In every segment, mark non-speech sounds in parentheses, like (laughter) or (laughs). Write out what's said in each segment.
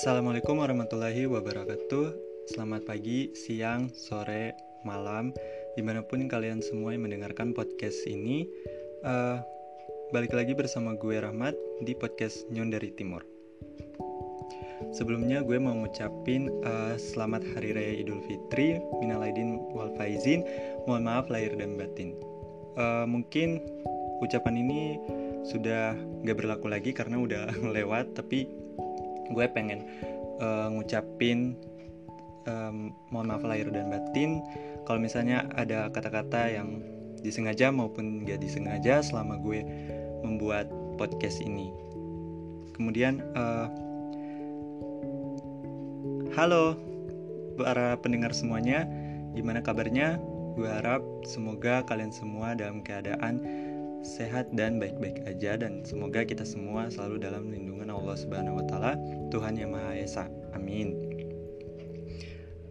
Assalamualaikum warahmatullahi wabarakatuh. Selamat pagi, siang, sore, malam. Di mana pun kalian semua yang mendengarkan podcast ini uh, Balik lagi bersama gue Rahmat di podcast Nyon dari Timur. Sebelumnya gue mau ngucapin uh, selamat Hari Raya Idul Fitri Minal aidin wal faizin. Mohon maaf lahir dan batin. Uh, Mungkin ucapan ini sudah gak berlaku lagi karena udah (laughs) lewat Tapi gue pengen uh, ngucapin um, mohon maaf lahir dan batin. Kalau misalnya ada kata-kata yang disengaja maupun gak disengaja selama gue membuat podcast ini. Kemudian uh, halo para pendengar semuanya. Gimana kabarnya? Gue harap semoga kalian semua dalam keadaan sehat dan baik-baik aja dan semoga kita semua selalu dalam lindungan Allah Subhanahu wa taala, Tuhan Yang Maha Esa. Amin.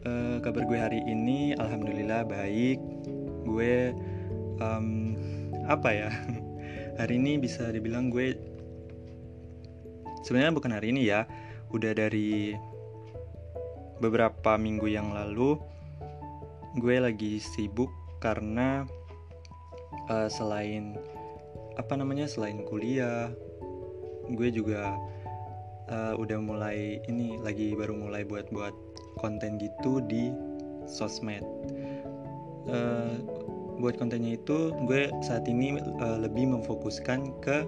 Uh, kabar gue hari ini alhamdulillah baik. Gue um, apa ya? (laughs) hari ini bisa dibilang gue sebenarnya bukan hari ini ya, udah dari beberapa minggu yang lalu gue lagi sibuk karena uh, selain apa namanya selain kuliah gue juga uh, udah mulai ini lagi baru mulai buat buat konten gitu di sosmed. Uh, buat kontennya itu gue saat ini uh, lebih memfokuskan ke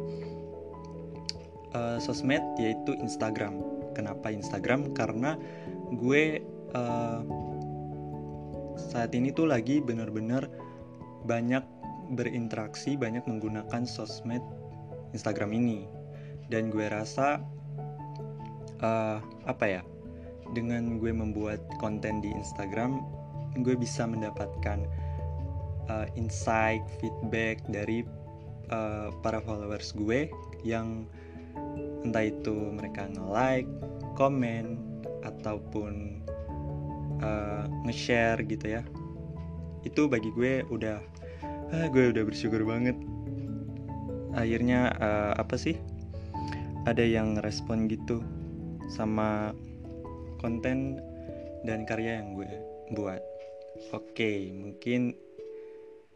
uh, sosmed yaitu Instagram. Kenapa Instagram? Karena gue uh, saat ini tuh lagi bener-bener banyak berinteraksi banyak menggunakan sosmed Instagram ini. Dan gue rasa uh, apa ya dengan gue membuat konten di Instagram gue bisa mendapatkan uh, insight feedback dari uh, para followers gue yang entah itu mereka nge-like, komen ataupun uh, nge-share gitu ya. Itu bagi gue udah ah, gue udah bersyukur banget. Akhirnya uh, apa sih? Ada yang respon gitu sama konten dan karya yang gue buat. Oke mungkin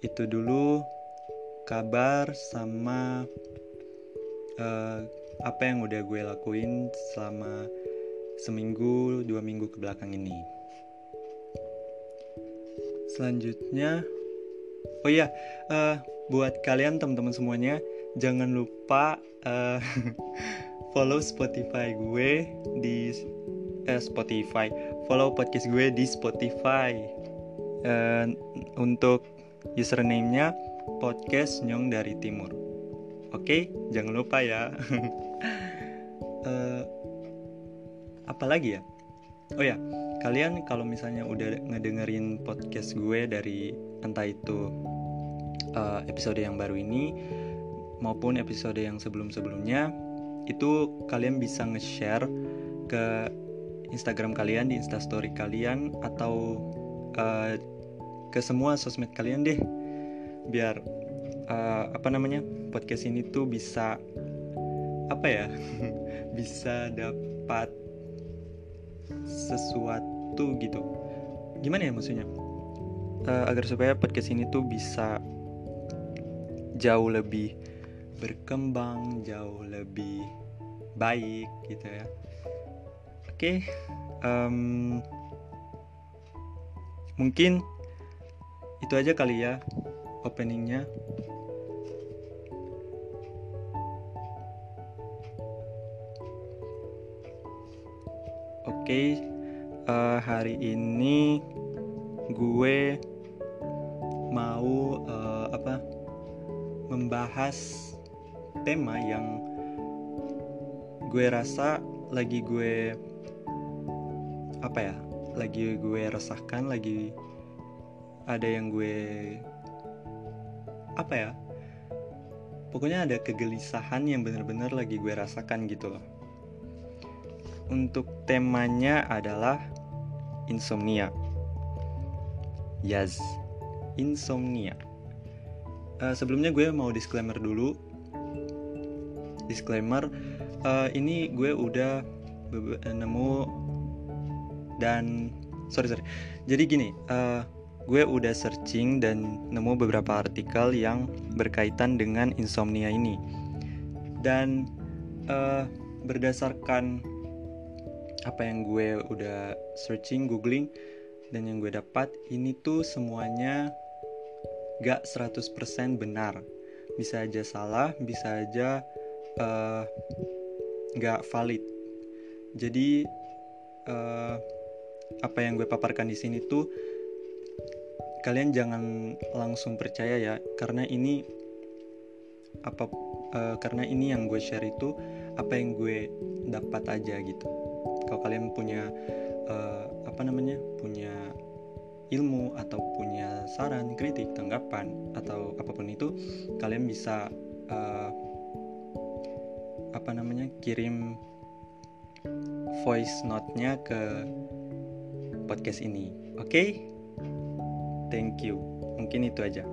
itu dulu kabar sama uh, apa yang udah gue lakuin selama seminggu dua minggu ke belakang ini. Selanjutnya Oh iya, uh, buat kalian teman-teman semuanya, jangan lupa uh, (laughs) follow Spotify gue di uh, Spotify, follow podcast gue di Spotify. Uh, untuk username-nya podcast Nyong dari Timur. Oke, okay? jangan lupa ya. (laughs) uh, apalagi ya? Oh ya, kalian kalau misalnya udah ngedengerin podcast gue dari entah itu uh, episode yang baru ini maupun episode yang sebelum-sebelumnya itu kalian bisa nge-share ke Instagram kalian di Instastory kalian atau uh, ke semua sosmed kalian deh. Biar uh, apa namanya podcast ini tuh bisa apa ya (laughs) bisa dapat sesuatu gitu. Gimana ya maksudnya uh, agar supaya podcast ini tuh bisa jauh lebih berkembang jauh lebih baik gitu ya. Oke okay, um, mungkin itu aja kali ya openingnya. Oke, okay, uh, eh, hari ini gue mau uh, apa membahas tema yang gue rasa lagi gue apa ya lagi gue resahkan lagi ada yang gue apa ya pokoknya ada kegelisahan yang bener-bener lagi gue rasakan gitu loh untuk temanya adalah insomnia. Yes, insomnia. Uh, sebelumnya gue mau disclaimer dulu. Disclaimer, uh, ini gue udah nemu dan sorry sorry jadi gini uh, gue udah searching dan nemu beberapa artikel yang berkaitan dengan insomnia ini dan uh, berdasarkan apa yang gue udah searching googling dan yang gue dapat ini tuh semuanya gak 100% benar. Bisa aja salah bisa aja uh, gak valid. Jadi uh, apa yang gue paparkan di sini tuh kalian jangan langsung percaya ya. Karena ini apa uh, karena ini yang gue share itu apa yang gue dapat aja gitu. Kalau kalian punya uh, apa namanya punya ilmu atau punya saran kritik tanggapan atau apa pun itu kalian bisa uh, apa namanya kirim voice note-nya ke podcast ini. Oke? Okay? Thank you. Mungkin itu aja.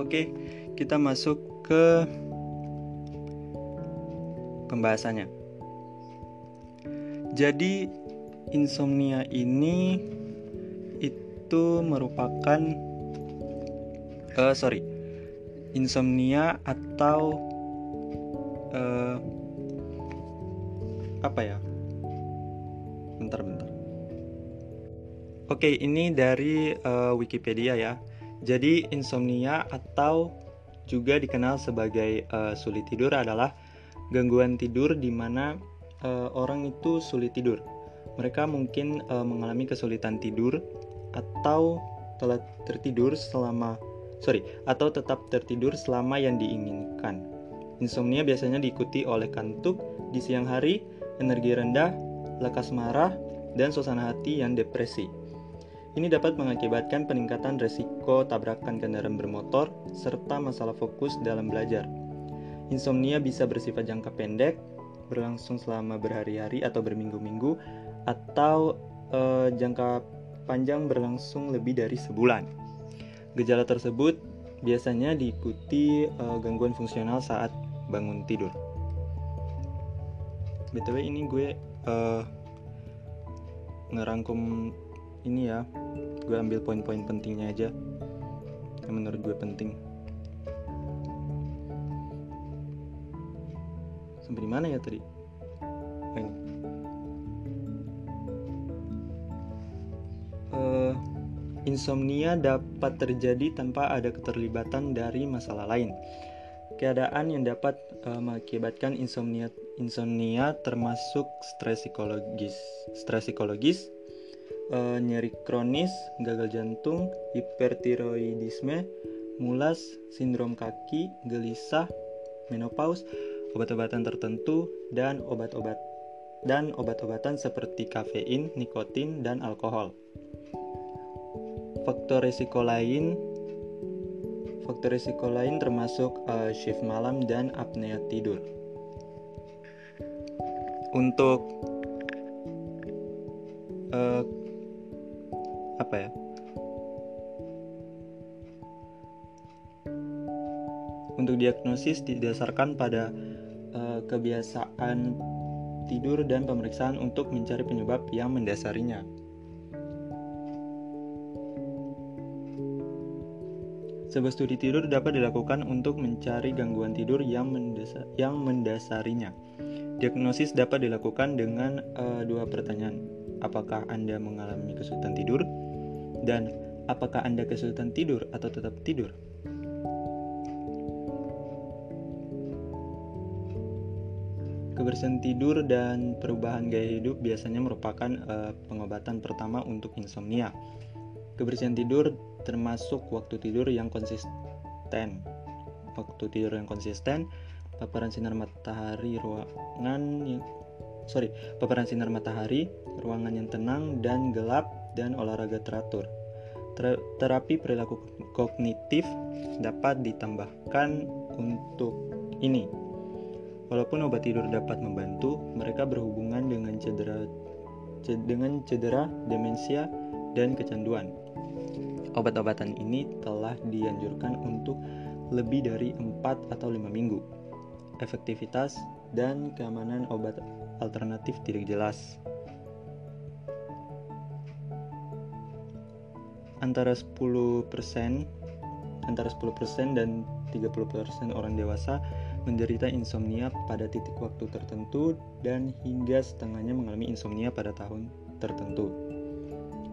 Oke, okay, kita masuk ke pembahasannya. Jadi insomnia ini itu merupakan uh, sorry insomnia atau uh, apa ya? Bentar-bentar. Oke, ini dari uh, Wikipedia ya. Jadi insomnia atau juga dikenal sebagai uh, sulit tidur adalah gangguan tidur di mana uh, orang itu sulit tidur. Mereka mungkin uh, mengalami kesulitan tidur atau telah tertidur selama sorry atau tetap tertidur selama yang diinginkan. Insomnia biasanya diikuti oleh kantuk di siang hari energi rendah, lekas marah, dan suasana hati yang depresi. Ini dapat mengakibatkan peningkatan resiko tabrakan kendaraan bermotor serta masalah fokus dalam belajar. Insomnia bisa bersifat jangka pendek, berlangsung selama berhari-hari atau berminggu-minggu, atau eh, jangka panjang berlangsung lebih dari sebulan. Gejala tersebut biasanya diikuti eh, gangguan fungsional saat bangun tidur. Btw ini gue uh, ngerangkum ini ya. Gue ambil poin-poin pentingnya aja yang menurut gue penting sampai di mana ya tadi? Oh, ini uh, insomnia dapat terjadi tanpa ada keterlibatan dari masalah lain. Keadaan yang dapat uh, mengakibatkan insomnia insomnia termasuk stres psikologis, stres psikologis, uh, nyeri kronis, gagal jantung, hipertiroidisme, mulas, sindrom kaki, gelisah, menopause, obat-obatan tertentu dan obat-obat dan obat-obatan seperti kafein, nikotin, dan alkohol. Faktor risiko lain Faktor risiko lain termasuk uh, shift malam dan apnea tidur untuk uh, apa ya untuk diagnosis didasarkan pada kebiasaan tidur dan pemeriksaan untuk mencari penyebab yang mendasarinya. Sebuah studi tidur dapat dilakukan untuk mencari gangguan tidur yang, mendasa yang mendasarinya. Diagnosis dapat dilakukan dengan uh, dua pertanyaan. Apakah Anda mengalami kesulitan tidur? Dan apakah Anda kesulitan tidur atau tetap tidur? Kebersihan tidur dan perubahan gaya hidup biasanya merupakan uh, pengobatan pertama untuk insomnia. Kebersihan tidur termasuk waktu tidur yang konsisten. Waktu tidur yang konsisten paparan sinar matahari ruangan yang sorry paparan sinar matahari ruangan yang tenang dan gelap dan olahraga teratur Ter terapi perilaku kognitif dapat ditambahkan untuk ini walaupun obat tidur dapat membantu mereka berhubungan dengan cedera dengan cedera demensia dan kecanduan obat-obatan ini telah dianjurkan untuk lebih dari 4 atau 5 minggu. Efektivitas dan keamanan obat alternatif tidak jelas. Antara 10% antara 10% dan 30% orang dewasa menderita insomnia pada titik waktu tertentu dan hingga setengahnya mengalami insomnia pada tahun tertentu.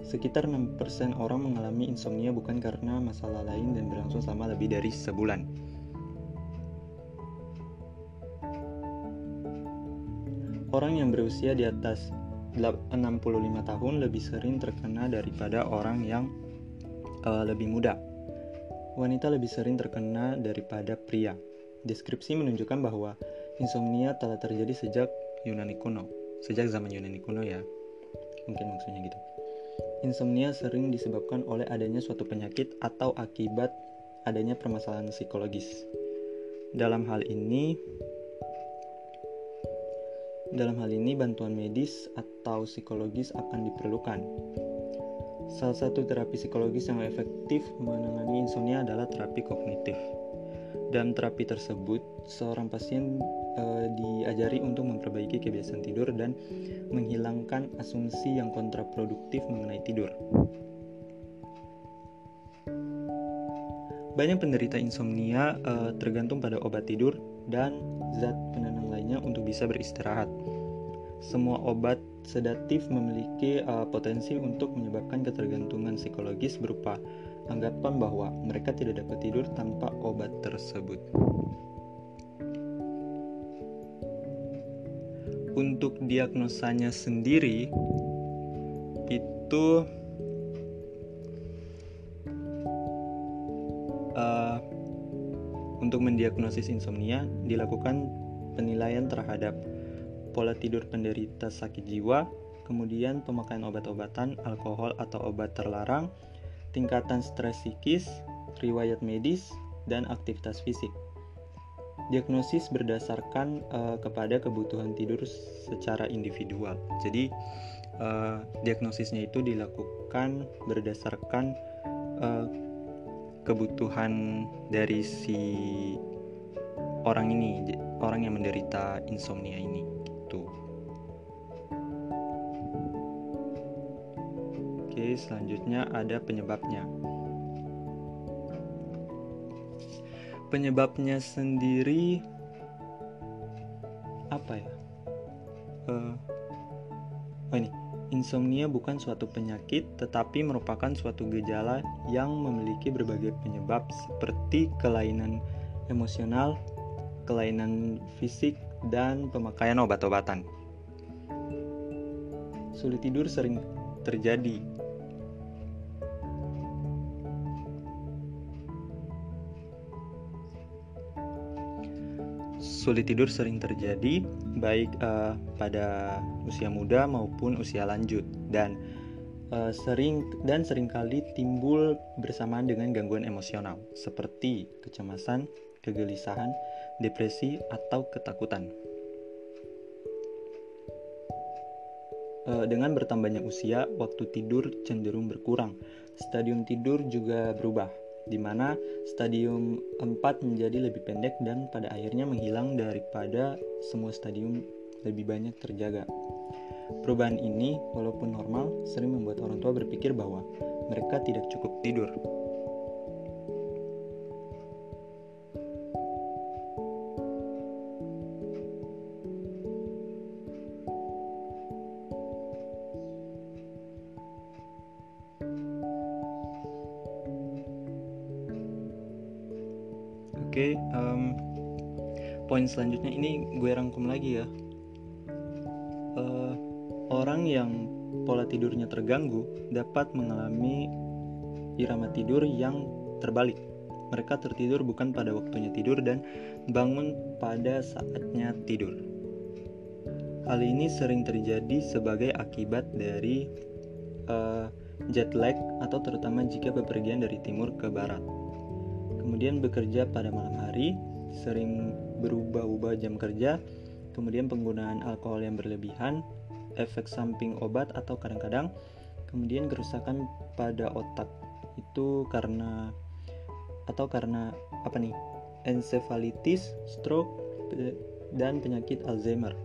Sekitar 6% orang mengalami insomnia bukan karena masalah lain dan berlangsung selama lebih dari sebulan. Orang yang berusia di atas 65 tahun lebih sering terkena daripada orang yang uh, lebih muda. Wanita lebih sering terkena daripada pria. Deskripsi menunjukkan bahwa insomnia telah terjadi sejak Yunani kuno, sejak zaman Yunani kuno ya. Mungkin maksudnya gitu. Insomnia sering disebabkan oleh adanya suatu penyakit atau akibat adanya permasalahan psikologis. Dalam hal ini, dalam hal ini, bantuan medis atau psikologis akan diperlukan. Salah satu terapi psikologis yang efektif menangani insomnia adalah terapi kognitif. Dalam terapi tersebut, seorang pasien e, diajari untuk memperbaiki kebiasaan tidur dan menghilangkan asumsi yang kontraproduktif mengenai tidur. Banyak penderita insomnia e, tergantung pada obat tidur dan zat penenang lainnya untuk bisa beristirahat. Semua obat sedatif memiliki uh, potensi untuk menyebabkan ketergantungan psikologis berupa anggapan bahwa mereka tidak dapat tidur tanpa obat tersebut. Untuk diagnosanya sendiri itu uh, untuk mendiagnosis insomnia dilakukan penilaian terhadap pola tidur penderita sakit jiwa, kemudian pemakaian obat-obatan, alkohol atau obat terlarang, tingkatan stres psikis, riwayat medis, dan aktivitas fisik. Diagnosis berdasarkan uh, kepada kebutuhan tidur secara individual. Jadi uh, diagnosisnya itu dilakukan berdasarkan uh, kebutuhan dari si orang ini, orang yang menderita insomnia ini itu. Oke, selanjutnya ada penyebabnya. Penyebabnya sendiri apa ya? Uh, oh ini, insomnia bukan suatu penyakit, tetapi merupakan suatu gejala yang memiliki berbagai penyebab seperti kelainan emosional, kelainan fisik, dan pemakaian obat-obatan. Sulit tidur sering terjadi. Sulit tidur sering terjadi baik uh, pada usia muda maupun usia lanjut dan uh, sering dan sering kali timbul bersamaan dengan gangguan emosional seperti kecemasan, kegelisahan, depresi, atau ketakutan. E, dengan bertambahnya usia, waktu tidur cenderung berkurang. Stadium tidur juga berubah, di mana stadium 4 menjadi lebih pendek dan pada akhirnya menghilang daripada semua stadium lebih banyak terjaga. Perubahan ini, walaupun normal, sering membuat orang tua berpikir bahwa mereka tidak cukup tidur. Okay, um, poin selanjutnya ini gue rangkum lagi ya. Uh, orang yang pola tidurnya terganggu dapat mengalami irama tidur yang terbalik. Mereka tertidur bukan pada waktunya tidur dan bangun pada saatnya tidur. Hal ini sering terjadi sebagai akibat dari uh, jet lag atau terutama jika bepergian dari timur ke barat kemudian bekerja pada malam hari, sering berubah-ubah jam kerja, kemudian penggunaan alkohol yang berlebihan, efek samping obat atau kadang-kadang kemudian kerusakan pada otak itu karena atau karena apa nih encephalitis, stroke, dan penyakit Alzheimer.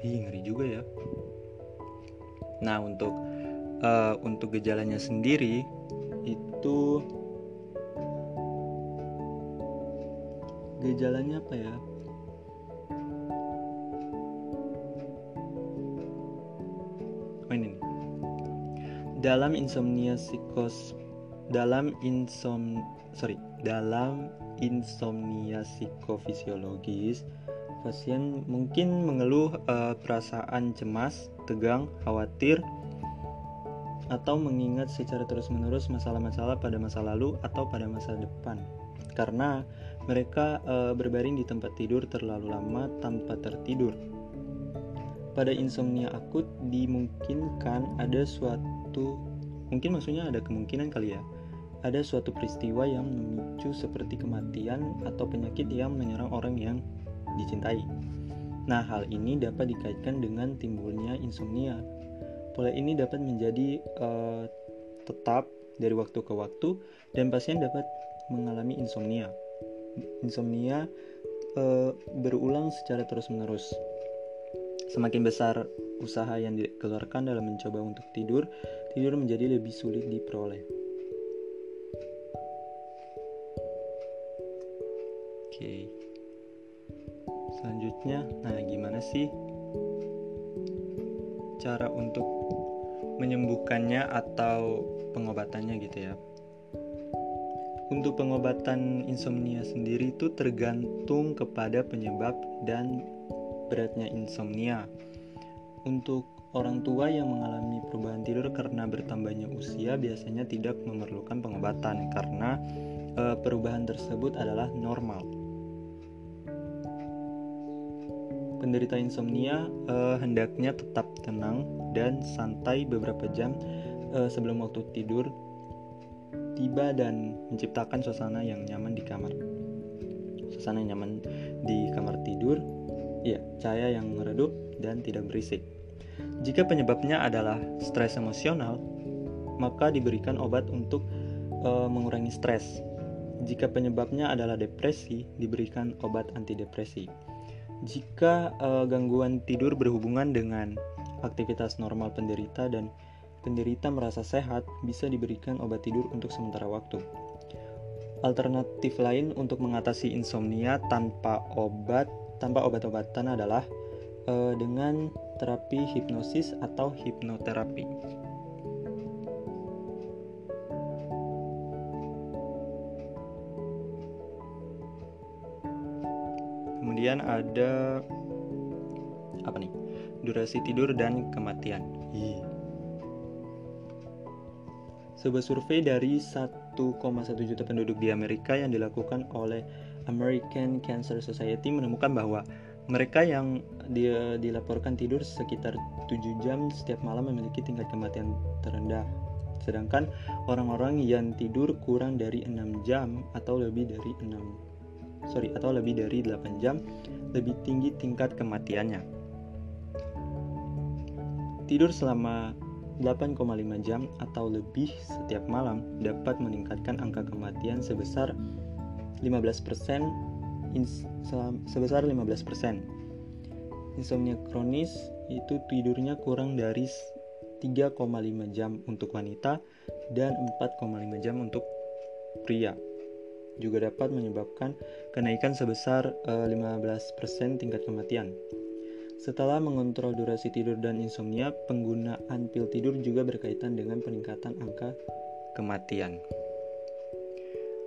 Ih, ngeri juga ya. Nah, untuk uh, untuk gejalanya sendiri itu gejalanya apa ya? Oh ini. Dalam insomnia psikos dalam insom sorry dalam insomnia psikofisiologis pasien mungkin mengeluh uh, perasaan cemas, tegang, khawatir, atau mengingat secara terus-menerus masalah-masalah pada masa lalu atau pada masa depan. Karena mereka uh, berbaring di tempat tidur terlalu lama tanpa tertidur. Pada insomnia akut dimungkinkan ada suatu mungkin maksudnya ada kemungkinan kali ya ada suatu peristiwa yang memicu seperti kematian atau penyakit yang menyerang orang yang dicintai. Nah, hal ini dapat dikaitkan dengan timbulnya insomnia. Pola ini dapat menjadi uh, tetap dari waktu ke waktu dan pasien dapat mengalami insomnia. Insomnia uh, berulang secara terus-menerus. Semakin besar usaha yang dikeluarkan dalam mencoba untuk tidur, tidur menjadi lebih sulit diperoleh. Oke. Selanjutnya, nah gimana sih cara untuk menyembuhkannya atau pengobatannya gitu ya? Untuk pengobatan insomnia sendiri itu tergantung kepada penyebab dan beratnya insomnia. Untuk orang tua yang mengalami perubahan tidur karena bertambahnya usia biasanya tidak memerlukan pengobatan karena e, perubahan tersebut adalah normal. penderita insomnia uh, hendaknya tetap tenang dan santai beberapa jam uh, sebelum waktu tidur tiba dan menciptakan suasana yang nyaman di kamar. Suasana yang nyaman di kamar tidur, ya, cahaya yang meredup dan tidak berisik. Jika penyebabnya adalah stres emosional, maka diberikan obat untuk uh, mengurangi stres. Jika penyebabnya adalah depresi, diberikan obat antidepresi. Jika uh, gangguan tidur berhubungan dengan aktivitas normal penderita dan penderita merasa sehat, bisa diberikan obat tidur untuk sementara waktu. Alternatif lain untuk mengatasi insomnia tanpa obat tanpa obat-obatan adalah uh, dengan terapi hipnosis atau hipnoterapi. kemudian ada apa nih durasi tidur dan kematian sebuah survei dari 1,1 juta penduduk di Amerika yang dilakukan oleh American Cancer Society menemukan bahwa mereka yang dia dilaporkan tidur sekitar 7 jam setiap malam memiliki tingkat kematian terendah. Sedangkan orang-orang yang tidur kurang dari 6 jam atau lebih dari 6 sorry atau lebih dari 8 jam lebih tinggi tingkat kematiannya. Tidur selama 8,5 jam atau lebih setiap malam dapat meningkatkan angka kematian sebesar 15% sebesar 15%. Insomnia kronis itu tidurnya kurang dari 3,5 jam untuk wanita dan 4,5 jam untuk pria juga dapat menyebabkan kenaikan sebesar 15% eh, tingkat kematian. Setelah mengontrol durasi tidur dan insomnia, penggunaan pil tidur juga berkaitan dengan peningkatan angka kematian.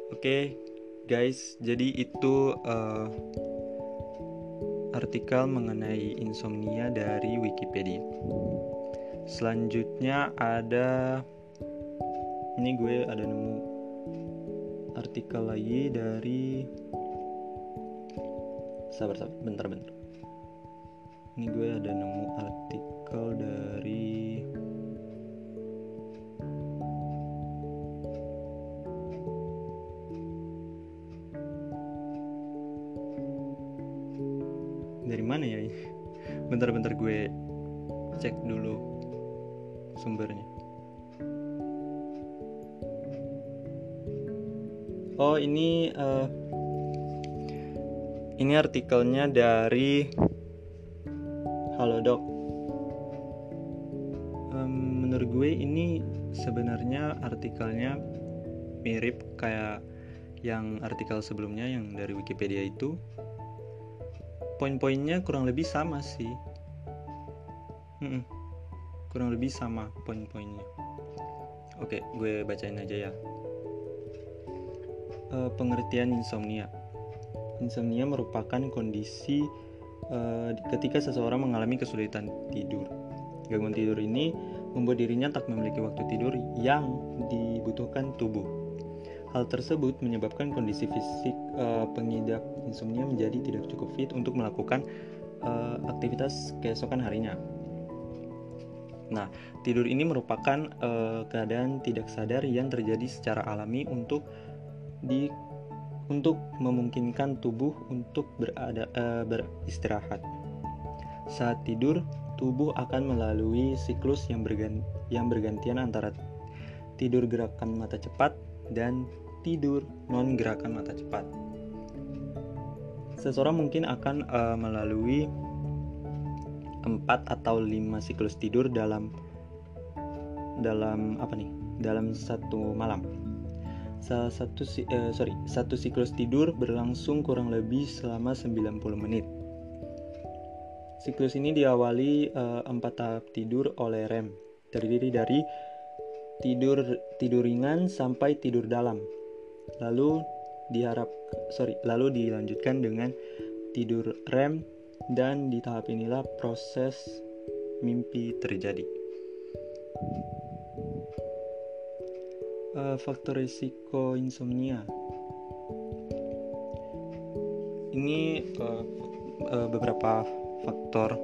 Oke, okay, guys, jadi itu uh, artikel mengenai insomnia dari Wikipedia. Selanjutnya ada ini gue ada nemu artikel lagi dari sabar sabar bentar bentar ini gue ada nemu artikel dari dari mana ya? Bentar-bentar gue cek dulu sumbernya. Oh ini uh, ini artikelnya dari Halodoc um, menurut gue ini sebenarnya artikelnya mirip kayak yang artikel sebelumnya yang dari Wikipedia itu. Poin-poinnya kurang lebih sama sih. Kurang lebih sama poin-poinnya. Oke gue bacain aja ya. Uh, pengertian insomnia. Insomnia merupakan kondisi uh, ketika seseorang mengalami kesulitan tidur gangguan tidur ini membuat dirinya tak memiliki waktu tidur yang dibutuhkan tubuh Hal tersebut menyebabkan kondisi fisik uh, pengidap insomnia menjadi tidak cukup fit untuk melakukan uh, aktivitas keesokan harinya. Nah, tidur ini merupakan uh, keadaan tidak sadar yang terjadi secara alami untuk di untuk memungkinkan tubuh untuk berada, uh, beristirahat. Saat tidur, tubuh akan melalui siklus yang, bergan, yang bergantian antara tidur gerakan mata cepat dan tidur, non gerakan mata cepat. Seseorang mungkin akan uh, melalui 4 atau 5 siklus tidur dalam dalam apa nih? Dalam satu malam. Salah satu uh, sorry, satu siklus tidur berlangsung kurang lebih selama 90 menit. Siklus ini diawali uh, 4 tahap tidur oleh REM, terdiri dari tidur tidur ringan sampai tidur dalam lalu diharap sorry lalu dilanjutkan dengan tidur REM dan di tahap inilah proses mimpi terjadi. Uh, faktor risiko insomnia ini uh, uh, beberapa faktor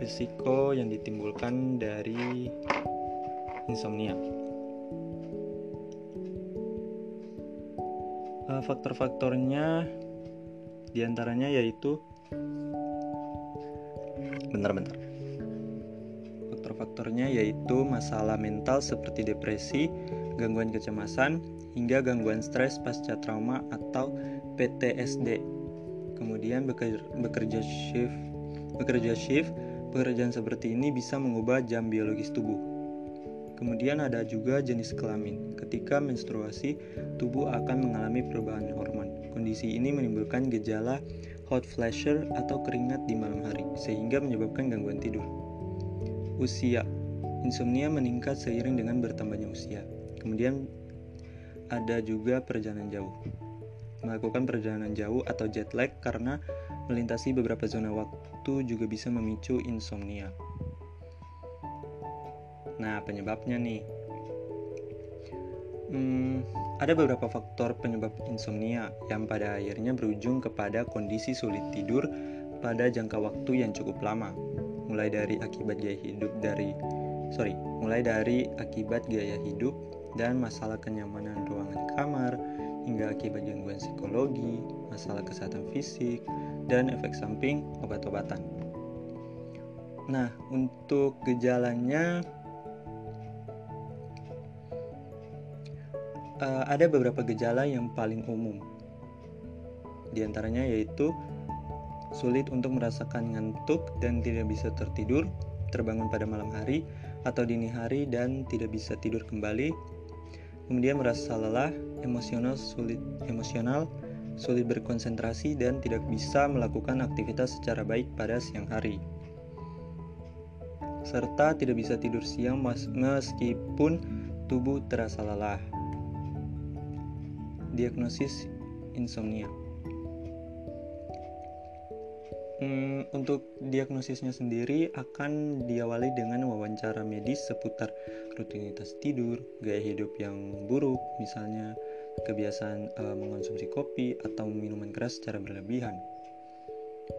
risiko yang ditimbulkan dari insomnia. uh, faktor-faktornya di antaranya yaitu bentar-bentar faktor-faktornya yaitu masalah mental seperti depresi, gangguan kecemasan, hingga gangguan stres pasca trauma atau PTSD. Kemudian bekerja, shift, bekerja shift, pekerjaan seperti ini bisa mengubah jam biologis tubuh. Kemudian ada juga jenis kelamin. Ketika menstruasi, tubuh akan mengalami perubahan hormon. Kondisi ini menimbulkan gejala hot flasher atau keringat di malam hari, sehingga menyebabkan gangguan tidur. Usia Insomnia meningkat seiring dengan bertambahnya usia. Kemudian ada juga perjalanan jauh. Melakukan perjalanan jauh atau jet lag karena melintasi beberapa zona waktu juga bisa memicu insomnia. Nah, penyebabnya nih. Hmm, ada beberapa faktor penyebab insomnia yang pada akhirnya berujung kepada kondisi sulit tidur pada jangka waktu yang cukup lama. Mulai dari akibat gaya hidup dari sorry, mulai dari akibat gaya hidup dan masalah kenyamanan ruangan kamar hingga akibat gangguan psikologi, masalah kesehatan fisik, dan efek samping obat-obatan. Nah, untuk gejalanya uh, ada beberapa gejala yang paling umum. Di antaranya yaitu sulit untuk merasakan ngantuk dan tidak bisa tertidur, terbangun pada malam hari atau dini hari dan tidak bisa tidur kembali. Kemudian merasa lelah, emosional sulit emosional, sulit berkonsentrasi dan tidak bisa melakukan aktivitas secara baik pada siang hari. Serta tidak bisa tidur siang meskipun tubuh terasa lelah. Diagnosis insomnia. Hmm, untuk diagnosisnya sendiri akan diawali dengan wawancara medis seputar rutinitas tidur, gaya hidup yang buruk, misalnya kebiasaan e, mengonsumsi kopi atau minuman keras secara berlebihan.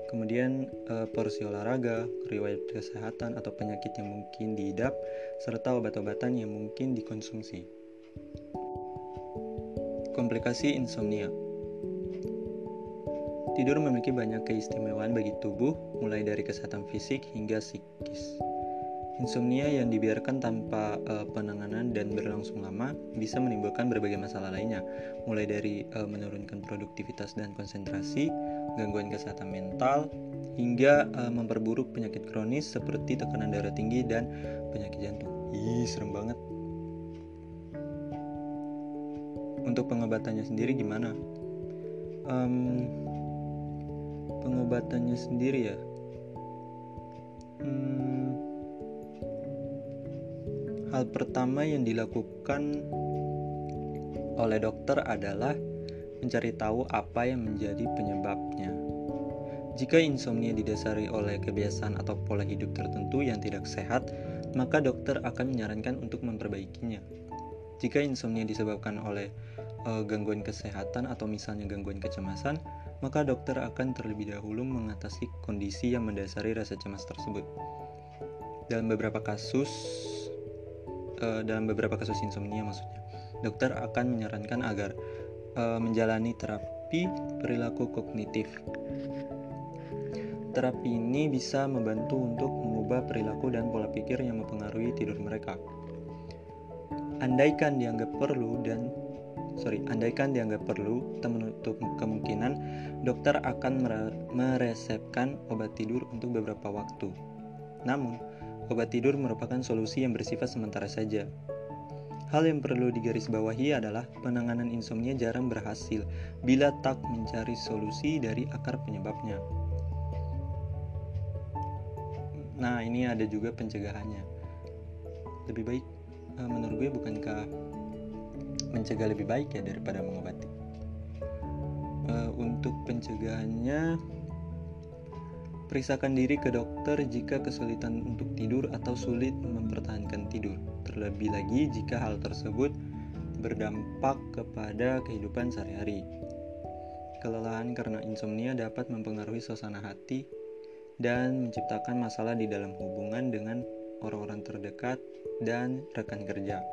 Kemudian e, porsi olahraga, riwayat kesehatan atau penyakit yang mungkin diidap, serta obat-obatan yang mungkin dikonsumsi. Komplikasi insomnia Tidur memiliki banyak keistimewaan bagi tubuh, mulai dari kesehatan fisik hingga psikis. Insomnia yang dibiarkan tanpa uh, penanganan dan berlangsung lama bisa menimbulkan berbagai masalah lainnya, mulai dari uh, menurunkan produktivitas dan konsentrasi, gangguan kesehatan mental, hingga uh, memperburuk penyakit kronis seperti tekanan darah tinggi dan penyakit jantung. Ih, serem banget. Untuk pengobatannya sendiri gimana? Um, pengobatannya sendiri ya. Hmm, Hal pertama yang dilakukan oleh dokter adalah mencari tahu apa yang menjadi penyebabnya. Jika insomnia didasari oleh kebiasaan atau pola hidup tertentu yang tidak sehat, maka dokter akan menyarankan untuk memperbaikinya. Jika insomnia disebabkan oleh e, gangguan kesehatan atau misalnya gangguan kecemasan, maka dokter akan terlebih dahulu mengatasi kondisi yang mendasari rasa cemas tersebut. Dalam beberapa kasus, uh, dalam beberapa kasus insomnia maksudnya. Dokter akan menyarankan agar uh, menjalani terapi perilaku kognitif. Terapi ini bisa membantu untuk mengubah perilaku dan pola pikir yang mempengaruhi tidur mereka. Andaikan dianggap perlu dan sorry, andaikan dianggap perlu, tak menutup kemungkinan dokter akan meresepkan obat tidur untuk beberapa waktu. Namun, Obat tidur merupakan solusi yang bersifat sementara saja. Hal yang perlu digarisbawahi adalah penanganan insomnia jarang berhasil bila tak mencari solusi dari akar penyebabnya. Nah, ini ada juga pencegahannya. Lebih baik, eh, menurut gue, bukankah mencegah lebih baik ya daripada mengobati? Eh, untuk pencegahannya, Periksakan diri ke dokter jika kesulitan untuk tidur atau sulit mempertahankan tidur. Terlebih lagi jika hal tersebut berdampak kepada kehidupan sehari-hari. Kelelahan karena insomnia dapat mempengaruhi suasana hati dan menciptakan masalah di dalam hubungan dengan orang-orang terdekat dan rekan kerja.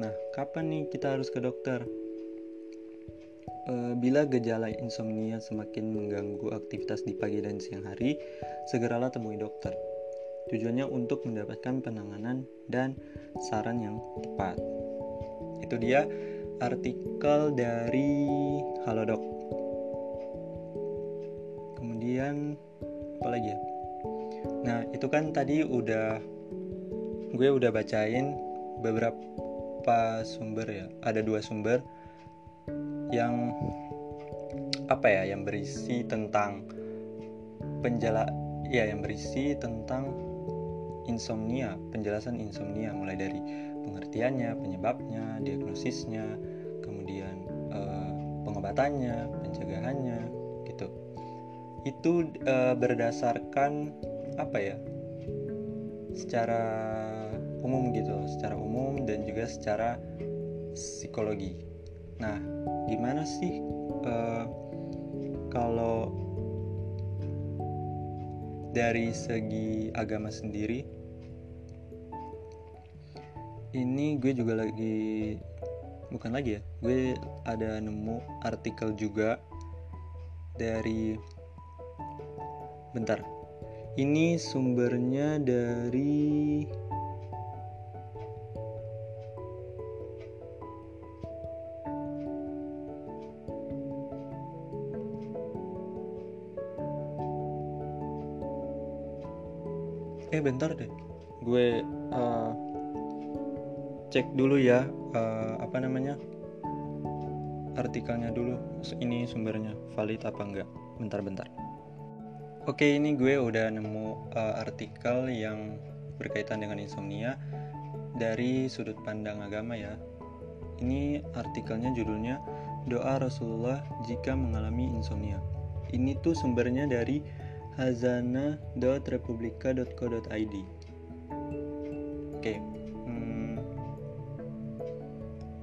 Nah, kapan nih kita harus ke dokter? Eh, bila gejala insomnia semakin mengganggu aktivitas di pagi dan siang hari, segeralah temui dokter. Tujuannya untuk mendapatkan penanganan dan saran yang tepat. Itu dia artikel dari Halodoc. Kemudian apa lagi ya? Nah, itu kan tadi udah gue udah bacain beberapa sumber ya. Ada dua sumber yang apa ya yang berisi tentang penjela ya yang berisi tentang insomnia penjelasan insomnia mulai dari pengertiannya penyebabnya diagnosisnya kemudian eh, pengobatannya pencegahannya gitu. Itu eh, berdasarkan apa ya secara umum gitu secara umum dan juga secara psikologi. Nah gimana sih uh, kalau dari segi agama sendiri ini gue juga lagi bukan lagi ya gue ada nemu artikel juga dari bentar ini sumbernya dari eh bentar deh. Gue uh, cek dulu ya uh, apa namanya artikelnya dulu ini sumbernya valid apa enggak. Bentar-bentar oke ini gue udah nemu uh, artikel yang berkaitan dengan insomnia dari sudut pandang agama ya. Ini artikelnya judulnya doa Rasulullah jika mengalami insomnia ini tuh sumbernya dari hazana.republika.co.id Oke, hmm,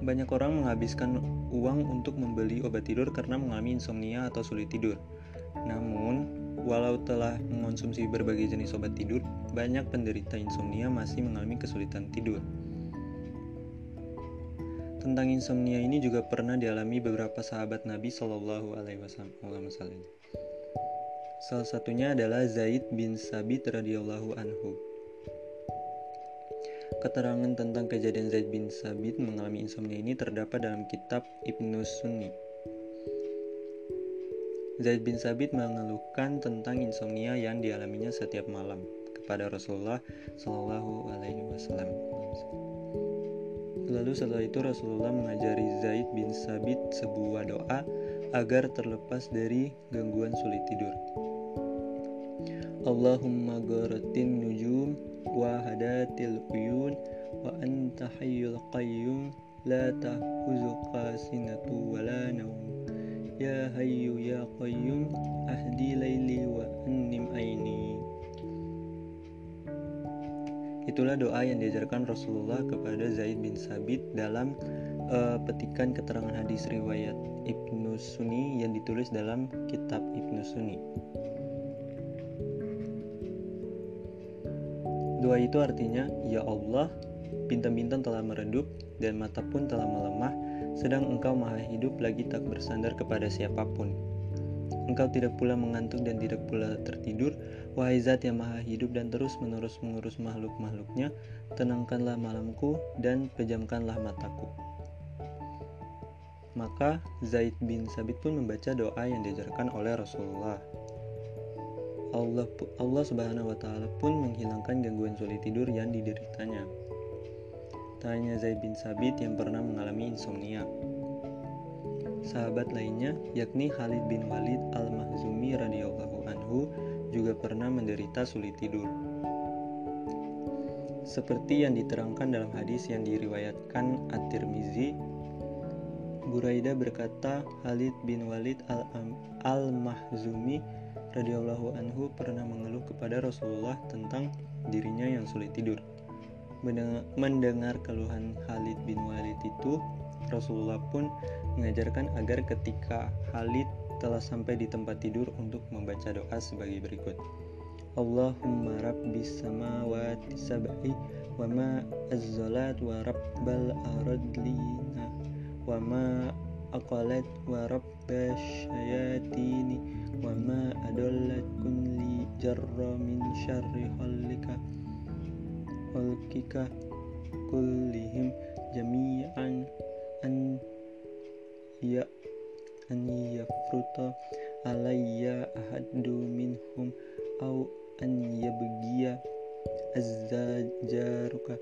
banyak orang menghabiskan uang untuk membeli obat tidur karena mengalami insomnia atau sulit tidur. Namun, walau telah mengonsumsi berbagai jenis obat tidur, banyak penderita insomnia masih mengalami kesulitan tidur. Tentang insomnia ini juga pernah dialami beberapa sahabat Nabi Shallallahu Alaihi Wasallam. Salah satunya adalah Zaid bin Sabit radhiyallahu anhu. keterangan tentang kejadian Zaid bin Sabit mengalami insomnia ini terdapat dalam kitab Ibnu Sunni. Zaid bin Sabit mengeluhkan tentang insomnia yang dialaminya setiap malam kepada Rasulullah Shallallahu Alaihi Wasallam. Lalu setelah itu Rasulullah mengajari Zaid bin Sabit sebuah doa agar terlepas dari gangguan sulit tidur. Allahumma garatin nujum wa hadatil uyun wa anta hayyul qayyum. La ta'khuzuka sinatu wa la naum ya hayyu ya qayyum ahdi laili wa annim aini. Itulah doa yang diajarkan Rasulullah kepada Zaid bin Sabit dalam uh, petikan keterangan hadis riwayat Ibnu Sunni yang ditulis dalam kitab Ibnu Sunni. Doa itu artinya, Ya Allah, bintang-bintang telah meredup dan mata pun telah melemah, sedang engkau maha hidup lagi tak bersandar kepada siapa pun. Engkau tidak pula mengantuk dan tidak pula tertidur, wahai zat yang maha hidup dan terus-menerus mengurus makhluk-makhluknya, tenangkanlah malamku dan pejamkanlah mataku. Maka Zaid bin Sabit pun membaca doa yang diajarkan oleh Rasulullah. Allah Allah Subhanahu wa taala pun menghilangkan gangguan sulit tidur yang dideritanya. Tak hanya Zaid bin Sabit yang pernah mengalami insomnia. Sahabat lainnya, yakni Khalid bin Walid al-Mahzumi radhiyallahu anhu juga pernah menderita sulit tidur. Seperti yang diterangkan dalam hadis yang diriwayatkan At-Tirmizi, Buraida berkata, Khalid bin Walid al-Mahzumi radhiyallahu anhu pernah mengeluh kepada Rasulullah tentang dirinya yang sulit tidur. Mendengar keluhan Khalid bin Walid itu, Rasulullah pun mengajarkan agar ketika Khalid telah sampai di tempat tidur untuk membaca doa sebagai berikut. Allahumma rabbis samawati sab'i wa ma azzalat wa rabbal aradlina wa ma aqalat wa rabbash syayatini wa ma adallat kulli jarra min syarri khalika khalqika kullihim jami'an an ya an yafruta alayya ahadu minhum au an yabgiya azzajaruka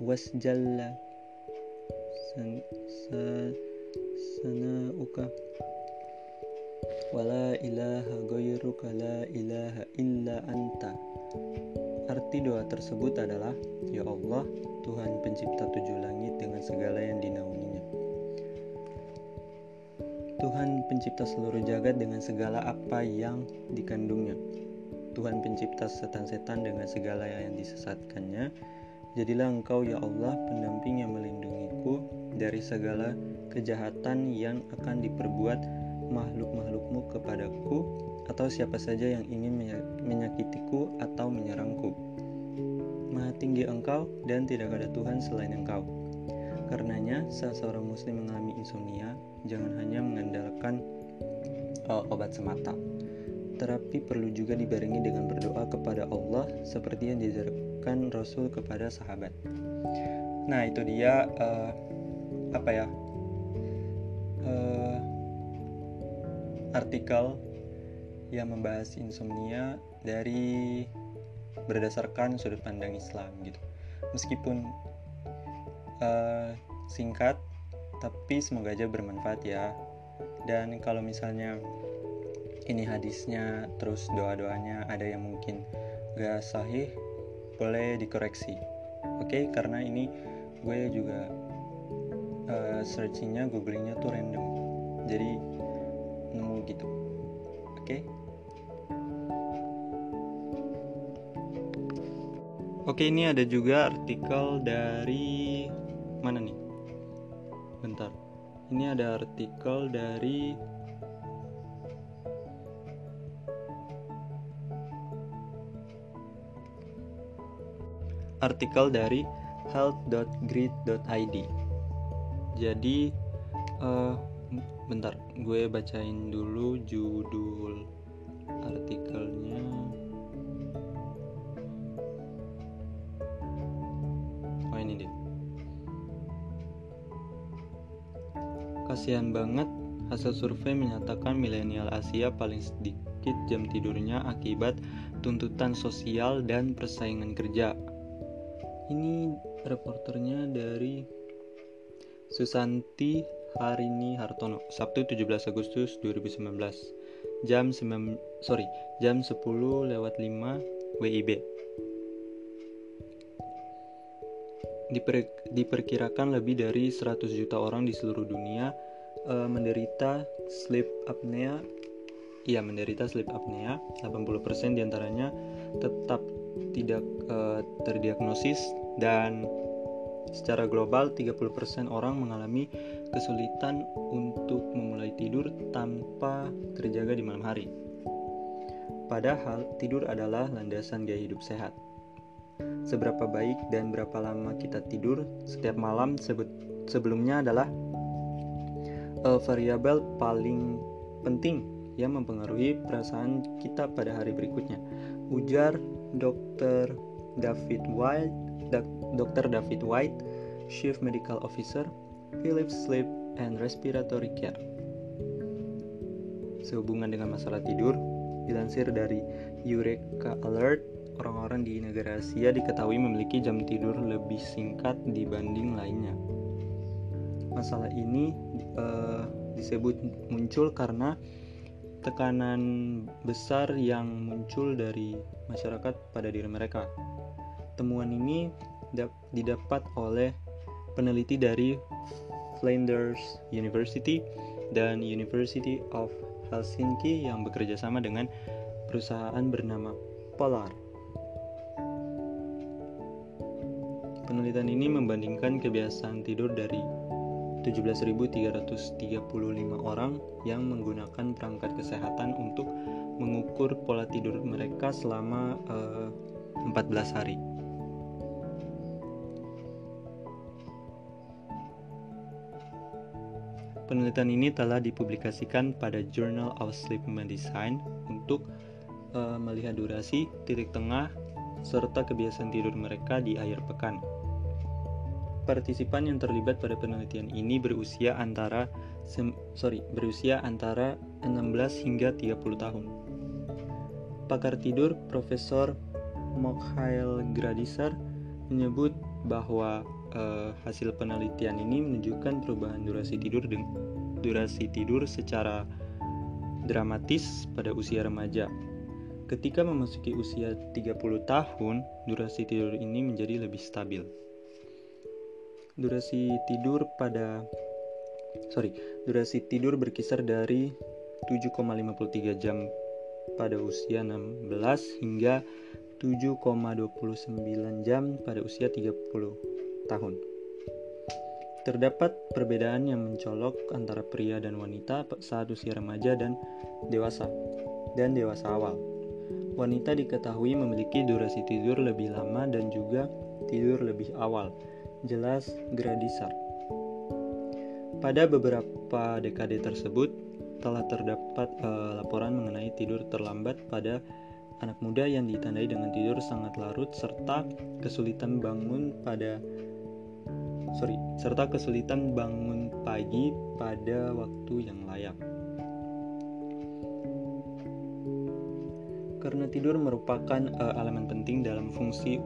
wasjalla san, san, sana'uka wala ilaha ghairuka la ilaha illa anta. Arti doa tersebut adalah Ya Allah, Tuhan pencipta tujuh langit dengan segala yang dinaunginya Tuhan pencipta seluruh jagat dengan segala apa yang dikandungnya. Tuhan pencipta setan-setan dengan segala yang disesatkannya. Jadilah engkau ya Allah pendamping yang melindungiku dari segala kejahatan yang akan diperbuat makhluk-makhlukmu kepadaku atau siapa saja yang ingin menyakitiku atau menyerangku. Maha tinggi engkau dan tidak ada Tuhan selain engkau. Karenanya, saat seorang muslim mengalami insomnia, jangan hanya mengandalkan uh, obat semata. Terapi perlu juga dibarengi dengan berdoa kepada Allah seperti yang diajarkan Rasul kepada sahabat. Nah, itu dia uh, apa ya? Uh, artikel yang membahas insomnia dari berdasarkan sudut pandang Islam gitu. Meskipun uh, singkat, tapi semoga aja bermanfaat ya. Dan kalau misalnya ini hadisnya terus doa-doanya ada yang mungkin gak sahih, boleh dikoreksi. Oke, okay? karena ini gue juga uh, searchingnya, googlingnya tuh random. Jadi nemu gitu. Oke. Okay? Oke, ini ada juga artikel dari mana nih? Bentar. Ini ada artikel dari artikel dari health.grid.id. Jadi uh, bentar, gue bacain dulu judul artikelnya. ini deh kasihan banget hasil survei menyatakan milenial Asia paling sedikit jam tidurnya akibat tuntutan sosial dan persaingan kerja ini reporternya dari Susanti Harini Hartono Sabtu 17 Agustus 2019 jam 9 sorry jam 10 lewat 5 WIB Diper, diperkirakan lebih dari 100 juta orang di seluruh dunia uh, menderita sleep apnea. Iya, menderita sleep apnea. 80% di antaranya tetap tidak uh, terdiagnosis dan secara global 30% orang mengalami kesulitan untuk memulai tidur tanpa terjaga di malam hari. Padahal tidur adalah landasan gaya hidup sehat seberapa baik dan berapa lama kita tidur setiap malam sebelumnya adalah uh, variabel paling penting yang mempengaruhi perasaan kita pada hari berikutnya. Ujar Dr. David White, Dr. David White, Chief Medical Officer, Philips Sleep and Respiratory Care. Sehubungan dengan masalah tidur, dilansir dari Eureka Alert, orang-orang di negara Asia diketahui memiliki jam tidur lebih singkat dibanding lainnya. Masalah ini uh, disebut muncul karena tekanan besar yang muncul dari masyarakat pada diri mereka. Temuan ini didapat oleh peneliti dari Flinders University dan University of Helsinki yang bekerja sama dengan perusahaan bernama Polar. Penelitian ini membandingkan kebiasaan tidur dari 17.335 orang yang menggunakan perangkat kesehatan untuk mengukur pola tidur mereka selama uh, eh, 14 hari. Penelitian ini telah dipublikasikan pada Journal of Sleep Medicine untuk uh, melihat durasi, titik tengah, serta kebiasaan tidur mereka di akhir pekan. Partisipan yang terlibat pada penelitian ini berusia antara sorry, berusia antara 16 hingga 30 tahun. Pakar tidur Profesor Mokhail Gradisar menyebut bahwa uh, hasil penelitian ini menunjukkan perubahan durasi tidur durasi tidur secara dramatis pada usia remaja. Ketika memasuki usia 30 tahun, durasi tidur ini menjadi lebih stabil durasi tidur pada sorry durasi tidur berkisar dari 7,53 jam pada usia 16 hingga 7,29 jam pada usia 30 tahun. Terdapat perbedaan yang mencolok antara pria dan wanita saat usia remaja dan dewasa dan dewasa awal. Wanita diketahui memiliki durasi tidur lebih lama dan juga tidur lebih awal jelas Gradisar. Pada beberapa dekade tersebut, telah terdapat uh, laporan mengenai tidur terlambat pada anak muda yang ditandai dengan tidur sangat larut serta kesulitan bangun pada sorry serta kesulitan bangun pagi pada waktu yang layak. Karena tidur merupakan uh, elemen penting dalam fungsi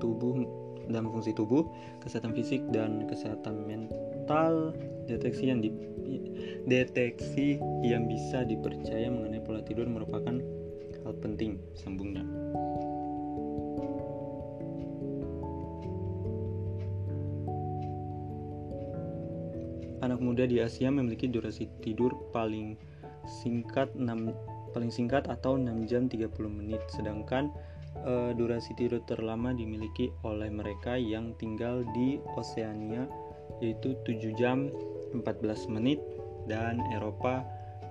tubuh dalam fungsi tubuh, kesehatan fisik dan kesehatan mental, deteksi yang di, deteksi yang bisa dipercaya mengenai pola tidur merupakan hal penting sambungnya. Anak muda di Asia memiliki durasi tidur paling singkat 6 paling singkat atau 6 jam 30 menit sedangkan uh, durasi tidur terlama dimiliki oleh mereka yang tinggal di Oseania yaitu 7 jam 14 menit dan Eropa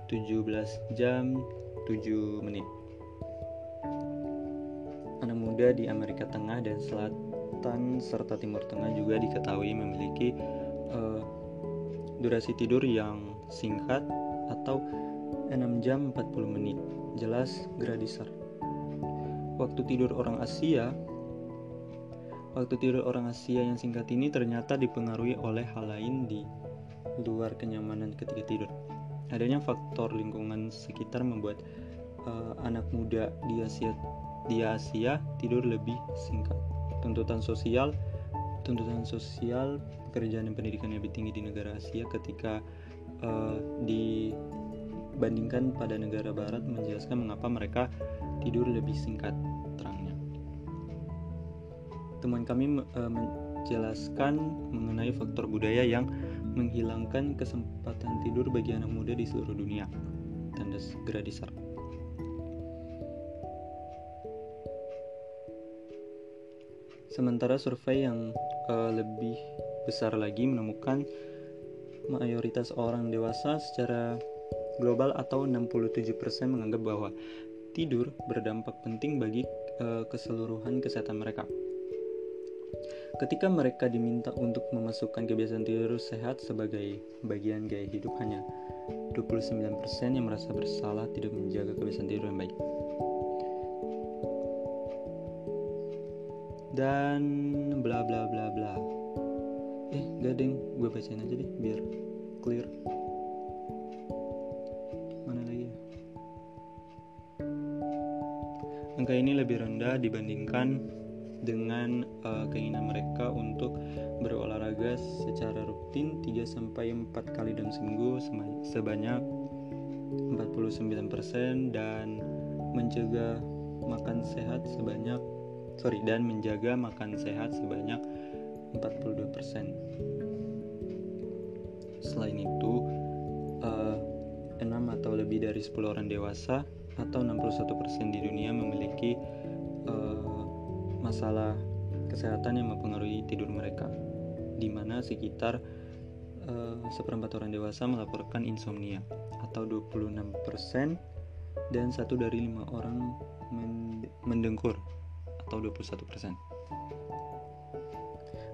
17 jam 7 menit. Anak muda di Amerika Tengah dan Selatan serta Timur Tengah juga diketahui memiliki uh, durasi tidur yang singkat atau 6 jam 40 menit. Jelas Gradisar waktu tidur orang Asia Waktu tidur orang Asia yang singkat ini ternyata dipengaruhi oleh hal lain di luar kenyamanan ketika tidur. Adanya faktor lingkungan sekitar membuat uh, anak muda di Asia di Asia tidur lebih singkat. Tuntutan sosial, tuntutan sosial, pekerjaan dan pendidikan yang lebih tinggi di negara Asia ketika uh, dibandingkan pada negara Barat menjelaskan mengapa mereka tidur lebih singkat terangnya. Teman kami uh, menjelaskan mengenai faktor budaya yang menghilangkan kesempatan tidur bagi anak muda di seluruh dunia. Tanda segera. Sementara survei yang uh, lebih besar lagi menemukan mayoritas orang dewasa secara global atau 67% menganggap bahwa tidur berdampak penting bagi uh, keseluruhan kesehatan mereka. Ketika mereka diminta untuk memasukkan kebiasaan tidur sehat sebagai bagian gaya hidup hanya 29% yang merasa bersalah tidak menjaga kebiasaan tidur yang baik. Dan bla bla bla bla. Eh gak deng gue bacain aja deh biar clear. Mana lagi angka ini lebih rendah dibandingkan dengan uh, keinginan mereka untuk berolahraga secara rutin 3 sampai 4 kali dalam seminggu sebanyak 49% dan mencegah makan sehat sebanyak sorry dan menjaga makan sehat sebanyak 42%. Selain itu, uh, eh, 6 atau lebih dari 10 orang dewasa atau 61% di dunia memiliki uh, masalah kesehatan yang mempengaruhi tidur mereka, di mana sekitar uh, seperempat orang dewasa melaporkan insomnia atau 26% dan satu dari lima orang mendengkur atau 21%.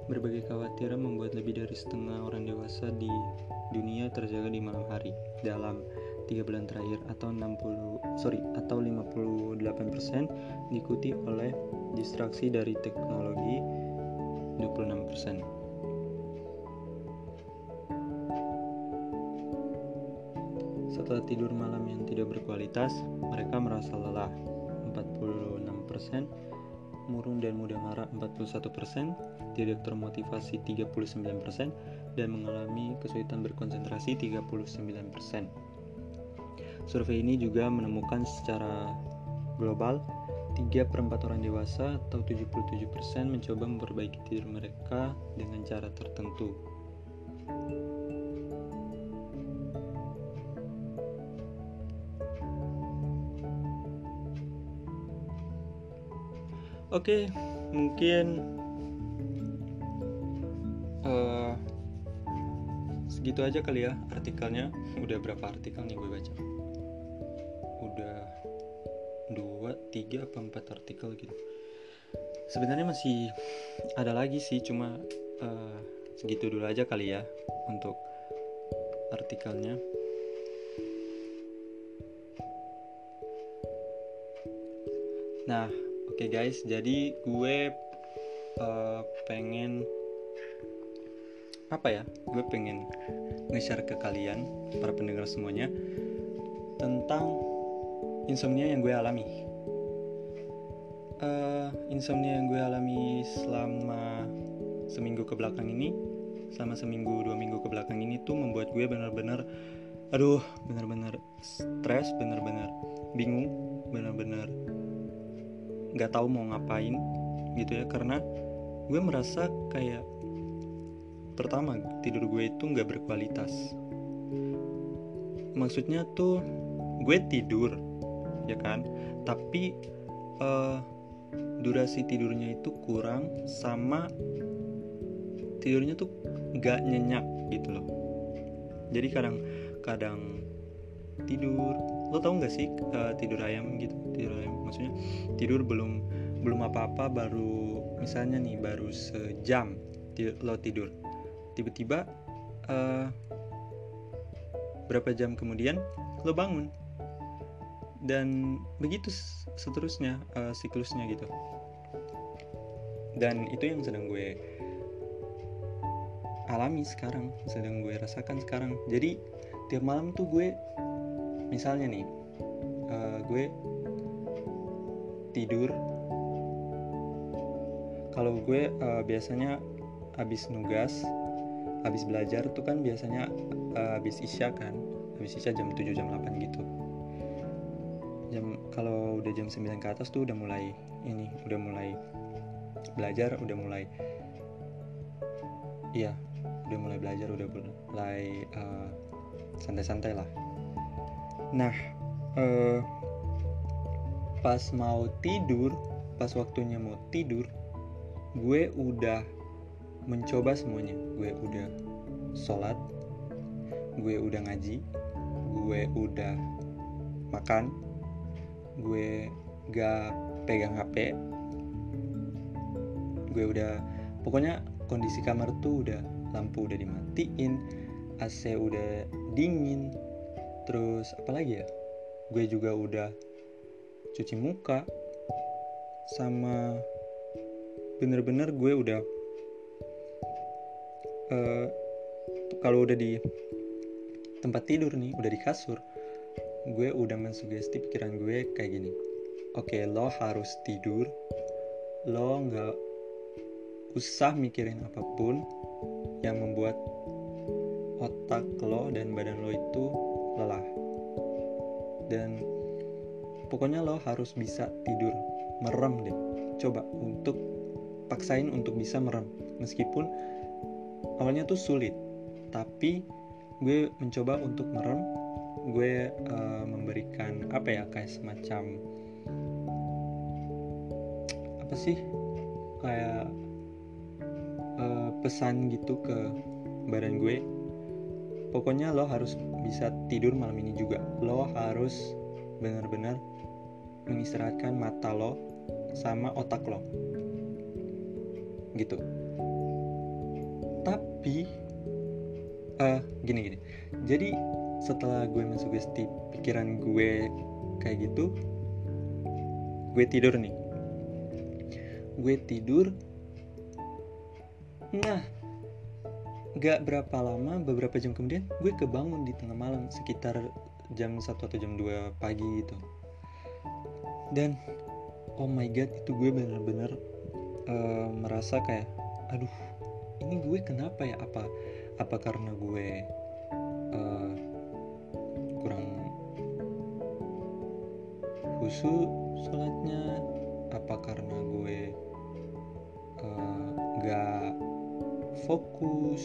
Berbagai kekhawatiran membuat lebih dari setengah orang dewasa di dunia terjaga di malam hari dalam tiga bulan terakhir atau 60 sorry atau 58% diikuti oleh distraksi dari teknologi 26%. Setelah tidur malam yang tidak berkualitas, mereka merasa lelah 46%, murung dan mudah marah 41%, tidak termotivasi 39%, dan mengalami kesulitan berkonsentrasi 39%. Survei ini juga menemukan secara global 3 per 4 orang dewasa atau 77% mencoba memperbaiki tidur mereka dengan cara tertentu. Oke, mungkin uh, segitu aja kali ya artikelnya. Udah berapa artikel nih gue baca? Udah dua, tiga, apa empat artikel gitu. Sebenarnya masih ada lagi sih, cuma uh, segitu dulu aja kali ya untuk artikelnya. Nah, Oke okay guys, jadi gue uh, pengen apa ya? Gue pengen nge-share ke kalian para pendengar semuanya tentang insomnia yang gue alami. Uh, insomnia yang gue alami selama seminggu ke belakang ini, selama seminggu dua minggu ke belakang ini tuh membuat gue benar-benar, aduh, benar-benar stres, benar-benar bingung, benar-benar nggak tahu mau ngapain gitu ya karena gue merasa kayak pertama tidur gue itu nggak berkualitas. Maksudnya tuh gue tidur ya kan? Tapi uh, durasi tidurnya itu kurang sama tidurnya tuh nggak nyenyak gitu loh. Jadi kadang kadang tidur lo tau nggak sih uh, tidur ayam gitu? Tidur ayam maksudnya tidur belum belum apa-apa baru misalnya nih baru sejam lo tidur. Tiba-tiba uh, berapa jam kemudian lo bangun. Dan begitu seterusnya uh, siklusnya gitu. Dan itu yang sedang gue alami sekarang sedang gue rasakan sekarang. Jadi tiap malam tuh gue misalnya nih uh, gue tidur. Kalau gue uh, biasanya habis nugas habis belajar tuh kan biasanya uh, habis isya kan. Habis isya jam 7 jam 8 gitu. Jam kalau udah jam 9 ke atas tuh udah mulai ini udah mulai belajar udah mulai iya udah mulai belajar udah mulai uh, santai-santai lah nah uh, pas mau tidur pas waktunya mau tidur gue udah mencoba semuanya. Gue udah sholat gue udah ngaji gue udah makan gue gak pegang HP gue udah pokoknya kondisi kamar tuh udah lampu udah dimatiin AC udah dingin terus apa lagi ya? Gue juga udah cuci muka sama bener-bener gue udah uh, kalau udah di tempat tidur nih udah di kasur gue udah mensugesti pikiran gue kayak gini. Oke okay, lo harus tidur. Lo nggak usah mikirin apa pun yang membuat otak lo dan badan lo itu lelah. Dan pokoknya lo harus bisa tidur. Merem deh. Coba untuk paksain untuk bisa merem. Meskipun awalnya tuh sulit tapi gue mencoba untuk merem. Gue uh, memberikan apa ya kayak semacam apa sih? Kayak uh, pesan gitu ke badan gue. Pokoknya lo harus bisa tidur malam ini juga. Lo harus benar-benar mengistirahatkan mata lo sama otak lo. Gitu. Tapi uh, gini gini. Jadi setelah gue mensugesti pikiran gue kayak gitu gue tidur nih. Gue tidur Nah, gak berapa lama, beberapa jam kemudian, gue kebangun di tengah malam sekitar jam 1 atau jam 2 pagi gitu. Dan, oh my god, itu gue bener-bener uh, merasa kayak, aduh, ini gue kenapa ya? Apa apa karena gue uh, kurang khusyuk sholatnya? Apa karena gue uh, gak fokus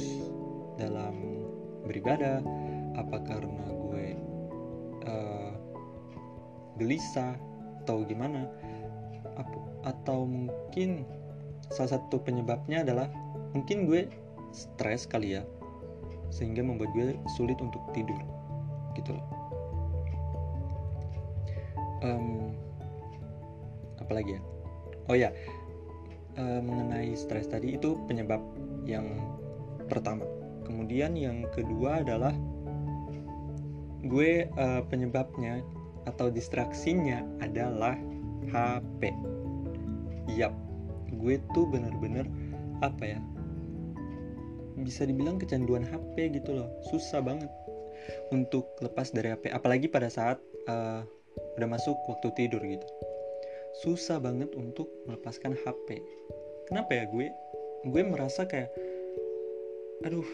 dalam beribadah apa karena gue uh, gelisah atau gimana? Atau mungkin salah satu penyebabnya adalah mungkin gue stres kali ya sehingga membuat gue sulit untuk tidur gitu loh. Um, apalagi ya? Oh ya uh, mengenai stres tadi itu penyebab yang pertama. Kemudian yang kedua adalah gue uh, penyebabnya atau distraksinya adalah HP. Yap, gue tuh bener-bener apa ya? Bisa dibilang kecanduan HP gitu loh. Susah banget untuk lepas dari HP. Apalagi pada saat uh, udah masuk waktu tidur gitu. Susah banget untuk melepaskan HP. Kenapa ya gue gue merasa kayak aduh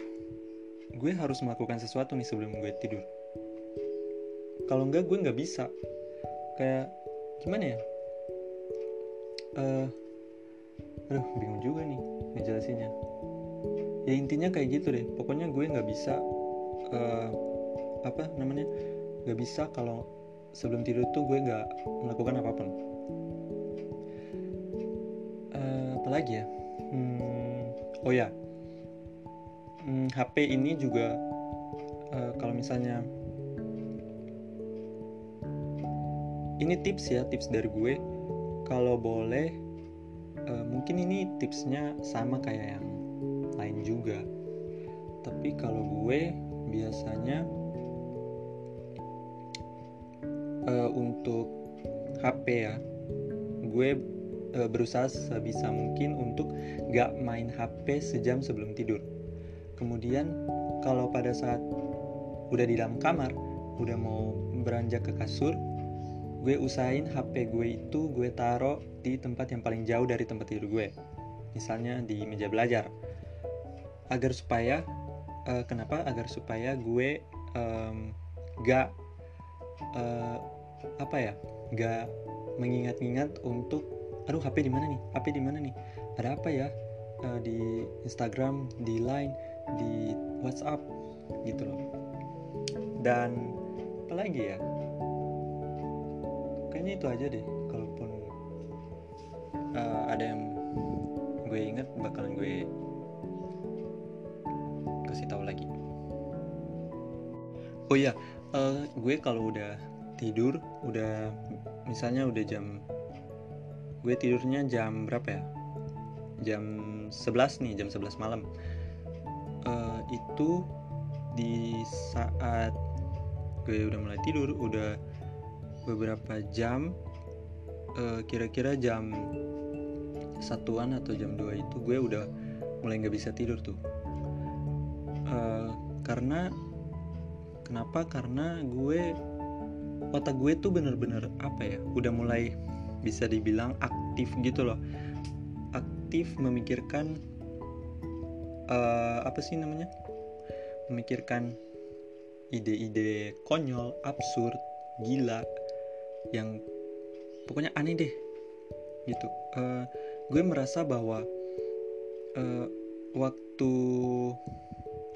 gue harus melakukan sesuatu nih sebelum gue tidur. Kalau enggak gue nggak bisa. Kayak gimana ya? Uh, aduh bingung juga nih ngejelasinnya. Ya intinya kayak gitu deh. Pokoknya gue nggak bisa uh, apa namanya nggak bisa kalau sebelum tidur tuh gue nggak melakukan apa pun. Uh, apalagi ya oh ya hmm, HP ini juga uh, kalau misalnya ini tips ya tips dari gue. Kalau boleh uh, mungkin ini tipsnya sama kayak yang lain juga. Tapi kalau gue biasanya uh, untuk HP ya gue uh, berusaha sebisa mungkin untuk gak main HP sejam sebelum tidur. Kemudian kalau pada saat udah di dalam kamar udah mau beranjak ke kasur gue usahain HP gue itu gue taruh di tempat yang paling jauh dari tempat tidur gue. Misalnya di meja belajar. Agar supaya uh, kenapa? Agar supaya gue um, gak uh, apa ya? Gak mengingat-ingat untuk aduh HP di mana nih? HP di mana nih? Ada apa ya? Uh, di Instagram di Line di WhatsApp gitu loh. Dan apalagi ya? Kayaknya itu aja deh kalaupun uh, ada yang gue inget bakalan gue kasih tahu lagi. Oh iya uh, gue kalau udah tidur udah misalnya udah jam gue tidurnya jam berapa ya? Jam 11 nih jam 11 malam. Uh, itu di saat gue udah mulai tidur udah beberapa jam kira kira-kira jam satuan atau jam 2 itu gue udah mulai nggak bisa tidur tuh. Uh, karena kenapa? Karena gue otak gue tuh bener-bener apa ya udah mulai bisa dibilang aktif gitu loh. Aktif memikirkan uh, apa sih namanya? Memikirkan ide-ide konyol absurd gila yang pokoknya aneh deh gitu. Uh, gue merasa bahwa uh, waktu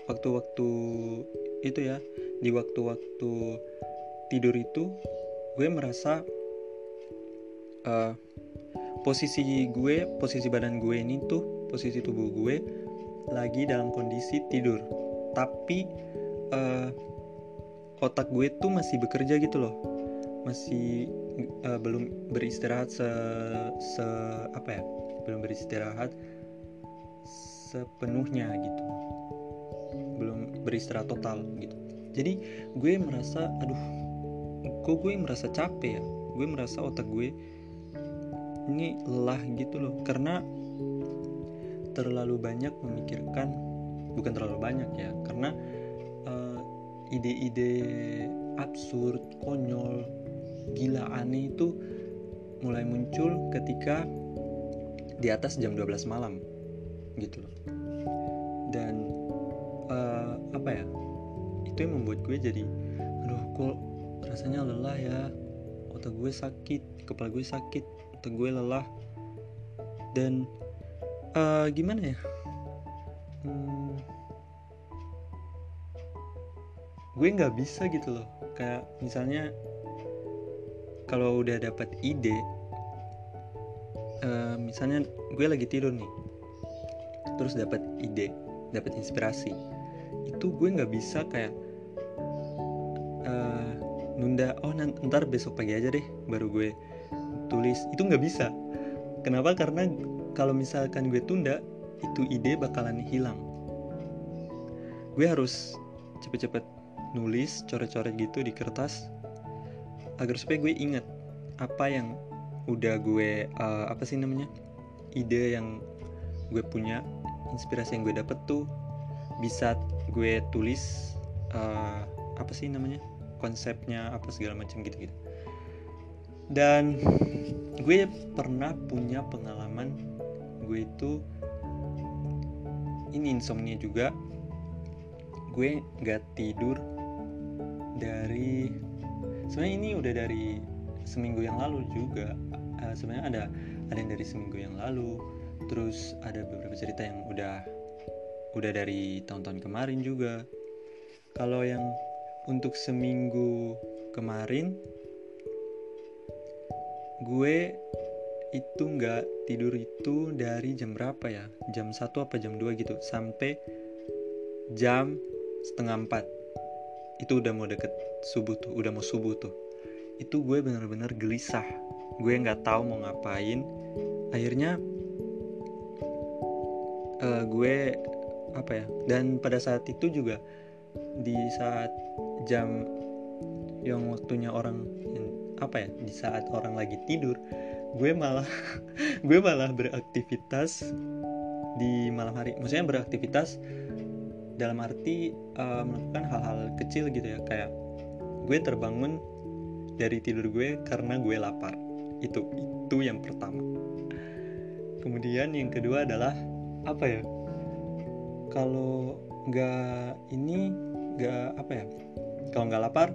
waktu-waktu itu ya di waktu-waktu tidur itu gue merasa uh, posisi gue posisi badan gue ini tuh posisi tubuh gue lagi dalam kondisi tidur. Tapi uh, otak gue tuh masih bekerja gitu loh. Masih uh, belum beristirahat se, se apa ya belum beristirahat sepenuhnya gitu. Belum beristirahat total gitu. Jadi gue merasa aduh kok gue merasa capek ya? Gue merasa otak gue ini lelah gitu loh. Karena terlalu banyak memikirkan bukan terlalu banyak ya karena uh, ide-ide absurd konyol gila aneh itu mulai muncul ketika di atas jam 12 malam gitu loh. Dan uh, apa ya itu yang membuat gue jadi aduh kok rasanya lelah ya? Otak gue sakit kepala gue sakit otak gue lelah. Dan uh, gimana ya? Hmm, gue nggak bisa gitu loh. Kayak misalnya kalau udah dapat ide uh, misalnya gue lagi tidur nih terus dapat ide dapat inspirasi itu gue nggak bisa kayak uh, nunda oh ntar besok pagi aja deh baru gue tulis itu nggak bisa. Kenapa? Karena kalau misalkan gue tunda itu ide bakalan hilang. Gue harus cepet-cepet nulis coret-coret gitu di kertas agar supaya gue inget apa yang udah gue uh, apa sih namanya ide yang gue punya inspirasi yang gue dapet tuh bisa gue tulis uh, apa sih namanya konsepnya apa segala macam gitu gitu dan gue pernah punya pengalaman gue itu ini insomnia juga. Gue nggak tidur dari sebenarnya ini udah dari seminggu yang lalu juga. Uh, sebenarnya ada ada yang dari seminggu yang lalu. Terus ada beberapa cerita yang udah udah dari tahun-tahun kemarin juga. Kalau yang untuk seminggu kemarin gue itu nggak tidur itu dari jam berapa ya? Jam 1 apa jam 2 gitu sampai jam setengah 4 itu udah mau deket subuh tuh udah mau subuh tuh. Itu gue bener-bener gelisah. Gue nggak tahu mau ngapain. Akhirnya uh, gue apa ya dan pada saat itu juga di saat jam yang waktunya orang apa ya di saat orang lagi tidur gue malah (laughs) gue malah beraktivitas di malam hari. Maksudnya beraktivitas dalam arti uh, melakukan hal-hal kecil gitu ya. Kayak gue terbangun dari tidur gue karena gue lapar. Itu itu yang pertama. Kemudian yang kedua adalah apa ya kalau nggak ini nggak apa ya kalau nggak lapar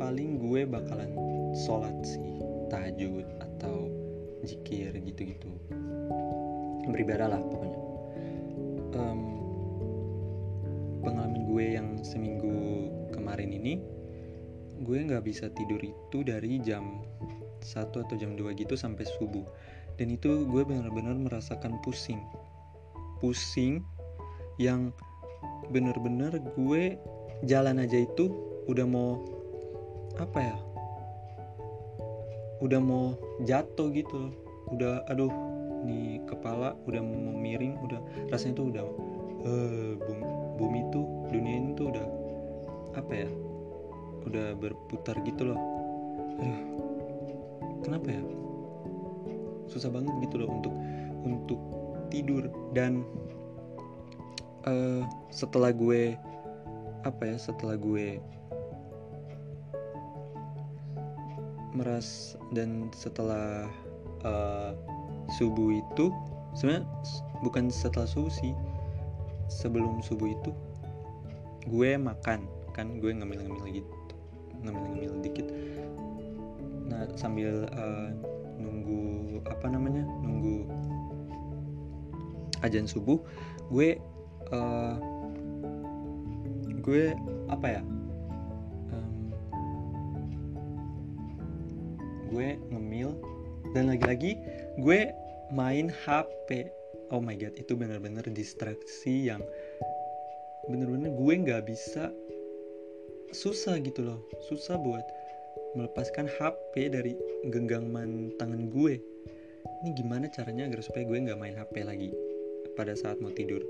paling gue bakalan sholat sih tahajud atau jikir gitu-gitu. Beribadah lah pokoknya. Um, pengalaman gue yang seminggu kemarin ini gue nggak bisa tidur itu dari jam 1 atau jam 2 gitu sampai subuh. Dan itu gue benar-benar merasakan pusing. Pusing yang benar-benar gue jalan aja itu udah mau apa ya? Udah mau jatuh gitu. Udah aduh nih kepala udah mau miring udah rasanya tuh udah uh, bumi, bumi tuh dunia ini tuh udah apa ya udah berputar gitu loh. Aduh kenapa ya? Susah banget gitu loh untuk untuk tidur. Dan uh, setelah gue apa ya setelah gue meras dan setelah uh, subuh itu sebenarnya bukan setelah subuh sih sebelum subuh itu gue makan kan gue ngemil-ngemil gitu ngemil-ngemil dikit. Nah sambil uh, nunggu apa namanya nunggu ajan subuh gue uh, gue apa ya gue ngemil dan lagi-lagi gue main HP oh my god itu bener-bener distraksi yang bener-bener gue nggak bisa susah gitu loh susah buat melepaskan HP dari genggaman tangan gue. Ini gimana caranya agar supaya gue nggak main HP lagi pada saat mau tidur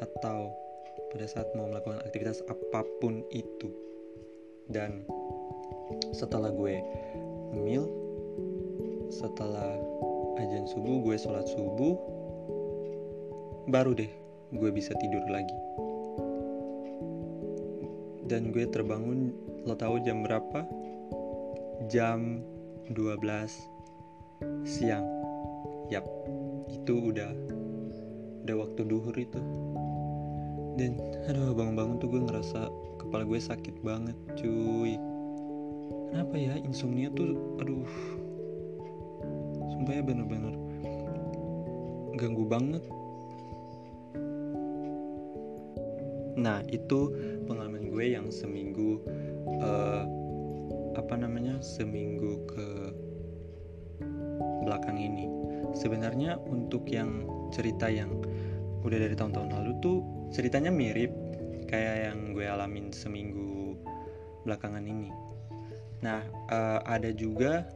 atau pada saat mau melakukan aktivitas apa pun itu. Dan setelah gue ngemil. Setelah ajan subuh gue sholat subuh baru deh gue bisa tidur lagi. Dan gue terbangun lo tahu jam berapa? Jam 12 siang. Yap itu udah udah waktu duhur itu. Dan aduh bangun-bangun tuh gue ngerasa kepala gue sakit banget cuy kenapa ya insomnia tuh aduh. Sumpah ya bener-bener. Ganggu banget. Nah itu pengalaman gue yang seminggu uh, apa namanya seminggu ke belakang ini. Sebenarnya untuk yang cerita yang udah dari tahun-tahun lalu tuh ceritanya mirip kayak yang gue alamin seminggu belakangan ini Nah, uh, ada juga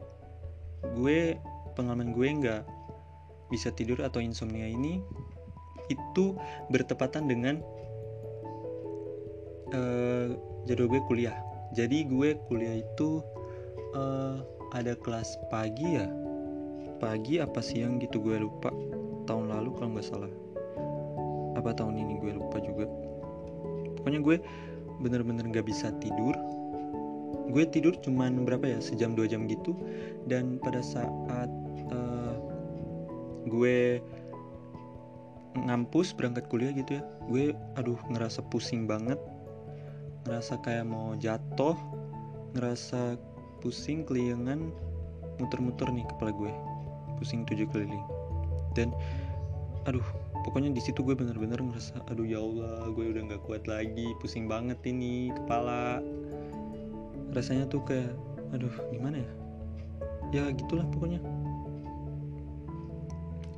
gue pengalaman gue nggak bisa tidur atau insomnia ini itu bertepatan dengan uh, jadwal gue kuliah. Jadi gue kuliah itu uh, ada kelas pagi ya, pagi apa siang gitu gue lupa. Tahun lalu kalau nggak salah, apa tahun ini gue lupa juga. Pokoknya gue bener-bener nggak bisa tidur gue tidur cuman berapa ya? Sejam dua jam gitu. Dan pada saat uh, gue ngampus berangkat kuliah gitu ya gue aduh ngerasa pusing banget. Ngerasa kayak mau jatuh. Ngerasa pusing keliangan muter-muter nih kepala gue. Pusing tujuh keliling. Dan aduh pokoknya di situ gue bener-bener ngerasa aduh ya Allah gue udah nggak kuat lagi pusing banget ini kepala rasanya tuh kayak aduh gimana ya? Ya gitulah pokoknya.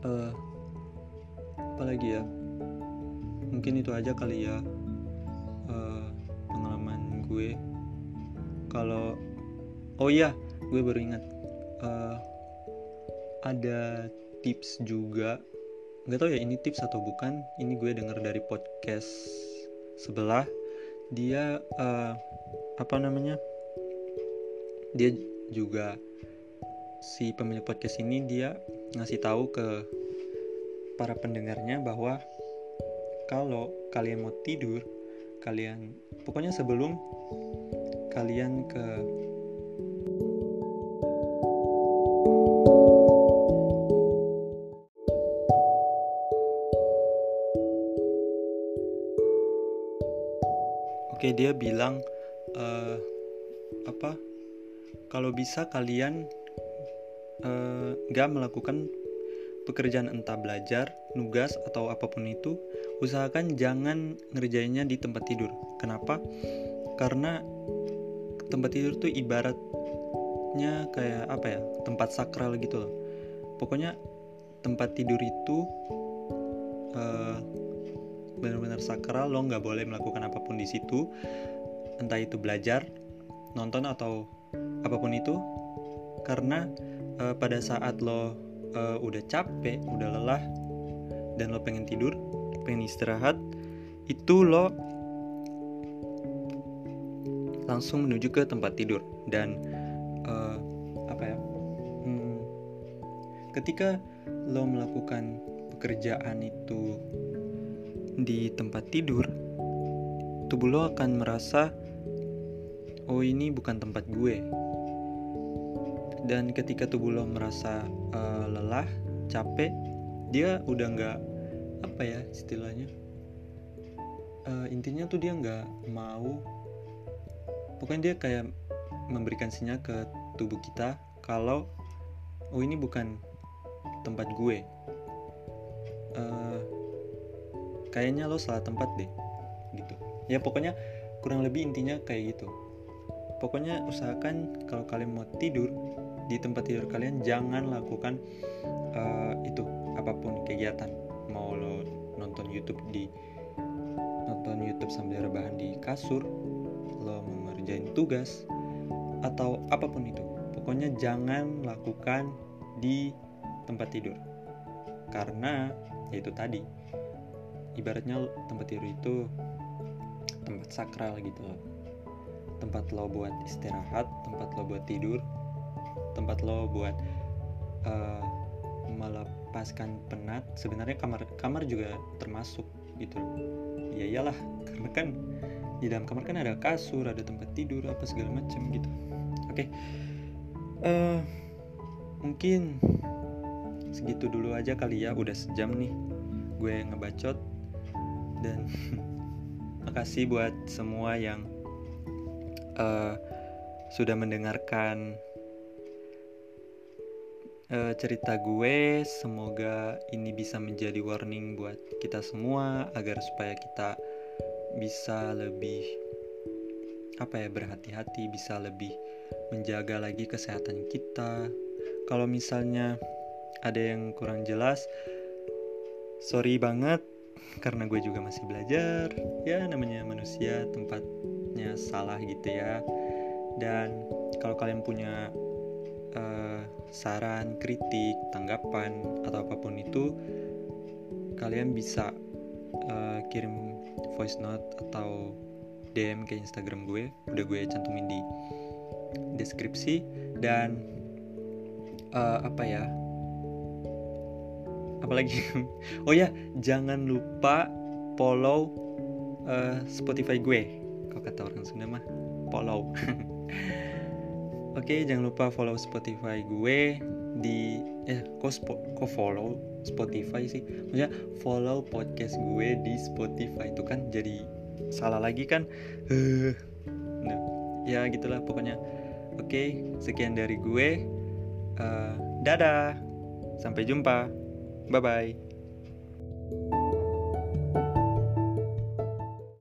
Uh, apalagi ya? Mungkin itu aja kali ya uh, pengalaman gue. Kalau oh iya gue baru ingat. Uh, ada tips juga. Nggak tahu ya ini tips atau bukan? Ini gue denger dari podcast sebelah. Dia uh, apa namanya dia juga si pemilik podcast ini dia ngasih tahu ke para pendengarnya bahwa kalau kalian mau tidur, kalian pokoknya sebelum kalian ke Oke, dia bilang uh, apa? Kalau bisa kalian uh, gak melakukan pekerjaan entah belajar, nugas atau apa pun itu, usahakan jangan ngerjainnya di tempat tidur. Kenapa? Karena tempat tidur tuh ibaratnya kayak apa ya? Tempat sakral gitu loh. Pokoknya tempat tidur itu uh, benar-benar sakral lo nggak boleh melakukan apa pun di situ entah itu belajar nonton atau apa pun itu karena uh, pada saat lo uh, udah capek udah lelah dan lo pengen tidur pengen istirahat itu lo langsung menuju ke tempat tidur dan uh, apa ya hmm, ketika lo melakukan pekerjaan itu di tempat tidur, tubuh lo akan merasa, oh ini bukan tempat gue. Dan ketika tubuh lo merasa uh, lelah, capek, dia udah nggak apa ya istilahnya. Uh, intinya tuh dia nggak mau, pokoknya dia kayak memberikan sinyal ke tubuh kita kalau oh ini bukan tempat gue. Uh, kayaknya lo salah tempat deh gitu ya pokoknya kurang lebih intinya kayak gitu pokoknya usahakan kalau kalian mau tidur di tempat tidur kalian jangan lakukan uh, itu apa pun kegiatan. Mau lo nonton YouTube di nonton YouTube sambil rebahan di kasur lo mengerjain tugas atau apa pun itu. Pokoknya jangan lakukan di tempat tidur. Karena yaitu tadi ibaratnya tempat tidur itu tempat sakral gitu loh. Tempat lo buat istirahat tempat lo buat tidur tempat lo buat uh, melepaskan penat sebenarnya kamar kamar juga termasuk gitu ya iyalah karena kan di dalam kamar kan ada kasur ada tempat tidur apa segala macam gitu oke okay. uh, eh, mungkin segitu dulu aja kali ya udah sejam nih gue ngebacot dan (laughs) makasih buat semua yang uh, sudah mendengarkan uh, cerita gue. Semoga ini bisa menjadi warning buat kita semua agar supaya kita bisa lebih apa ya berhati-hati, bisa lebih menjaga lagi kesehatan kita. Kalau misalnya ada yang kurang jelas, sorry banget karena gue juga masih belajar ya namanya manusia tempatnya salah gitu ya dan kalau kalian punya uh, saran kritik tanggapan atau apa pun itu kalian bisa uh, kirim voice note atau DM ke Instagram gue udah gue cantumin di deskripsi. Dan uh, apa ya apalagi (laughs) oh ya jangan lupa follow uh, Spotify gue. Kalau kata orang Sunda mah follow (laughs) Oke, okay, jangan lupa follow Spotify gue di eh kok spo, follow Spotify sih? Maksudnya follow podcast gue di Spotify itu kan jadi salah lagi kan? nah, ya gitulah pokoknya. Oke, okay, sekian dari gue. Uh, dadah. Sampai jumpa. Bye bye.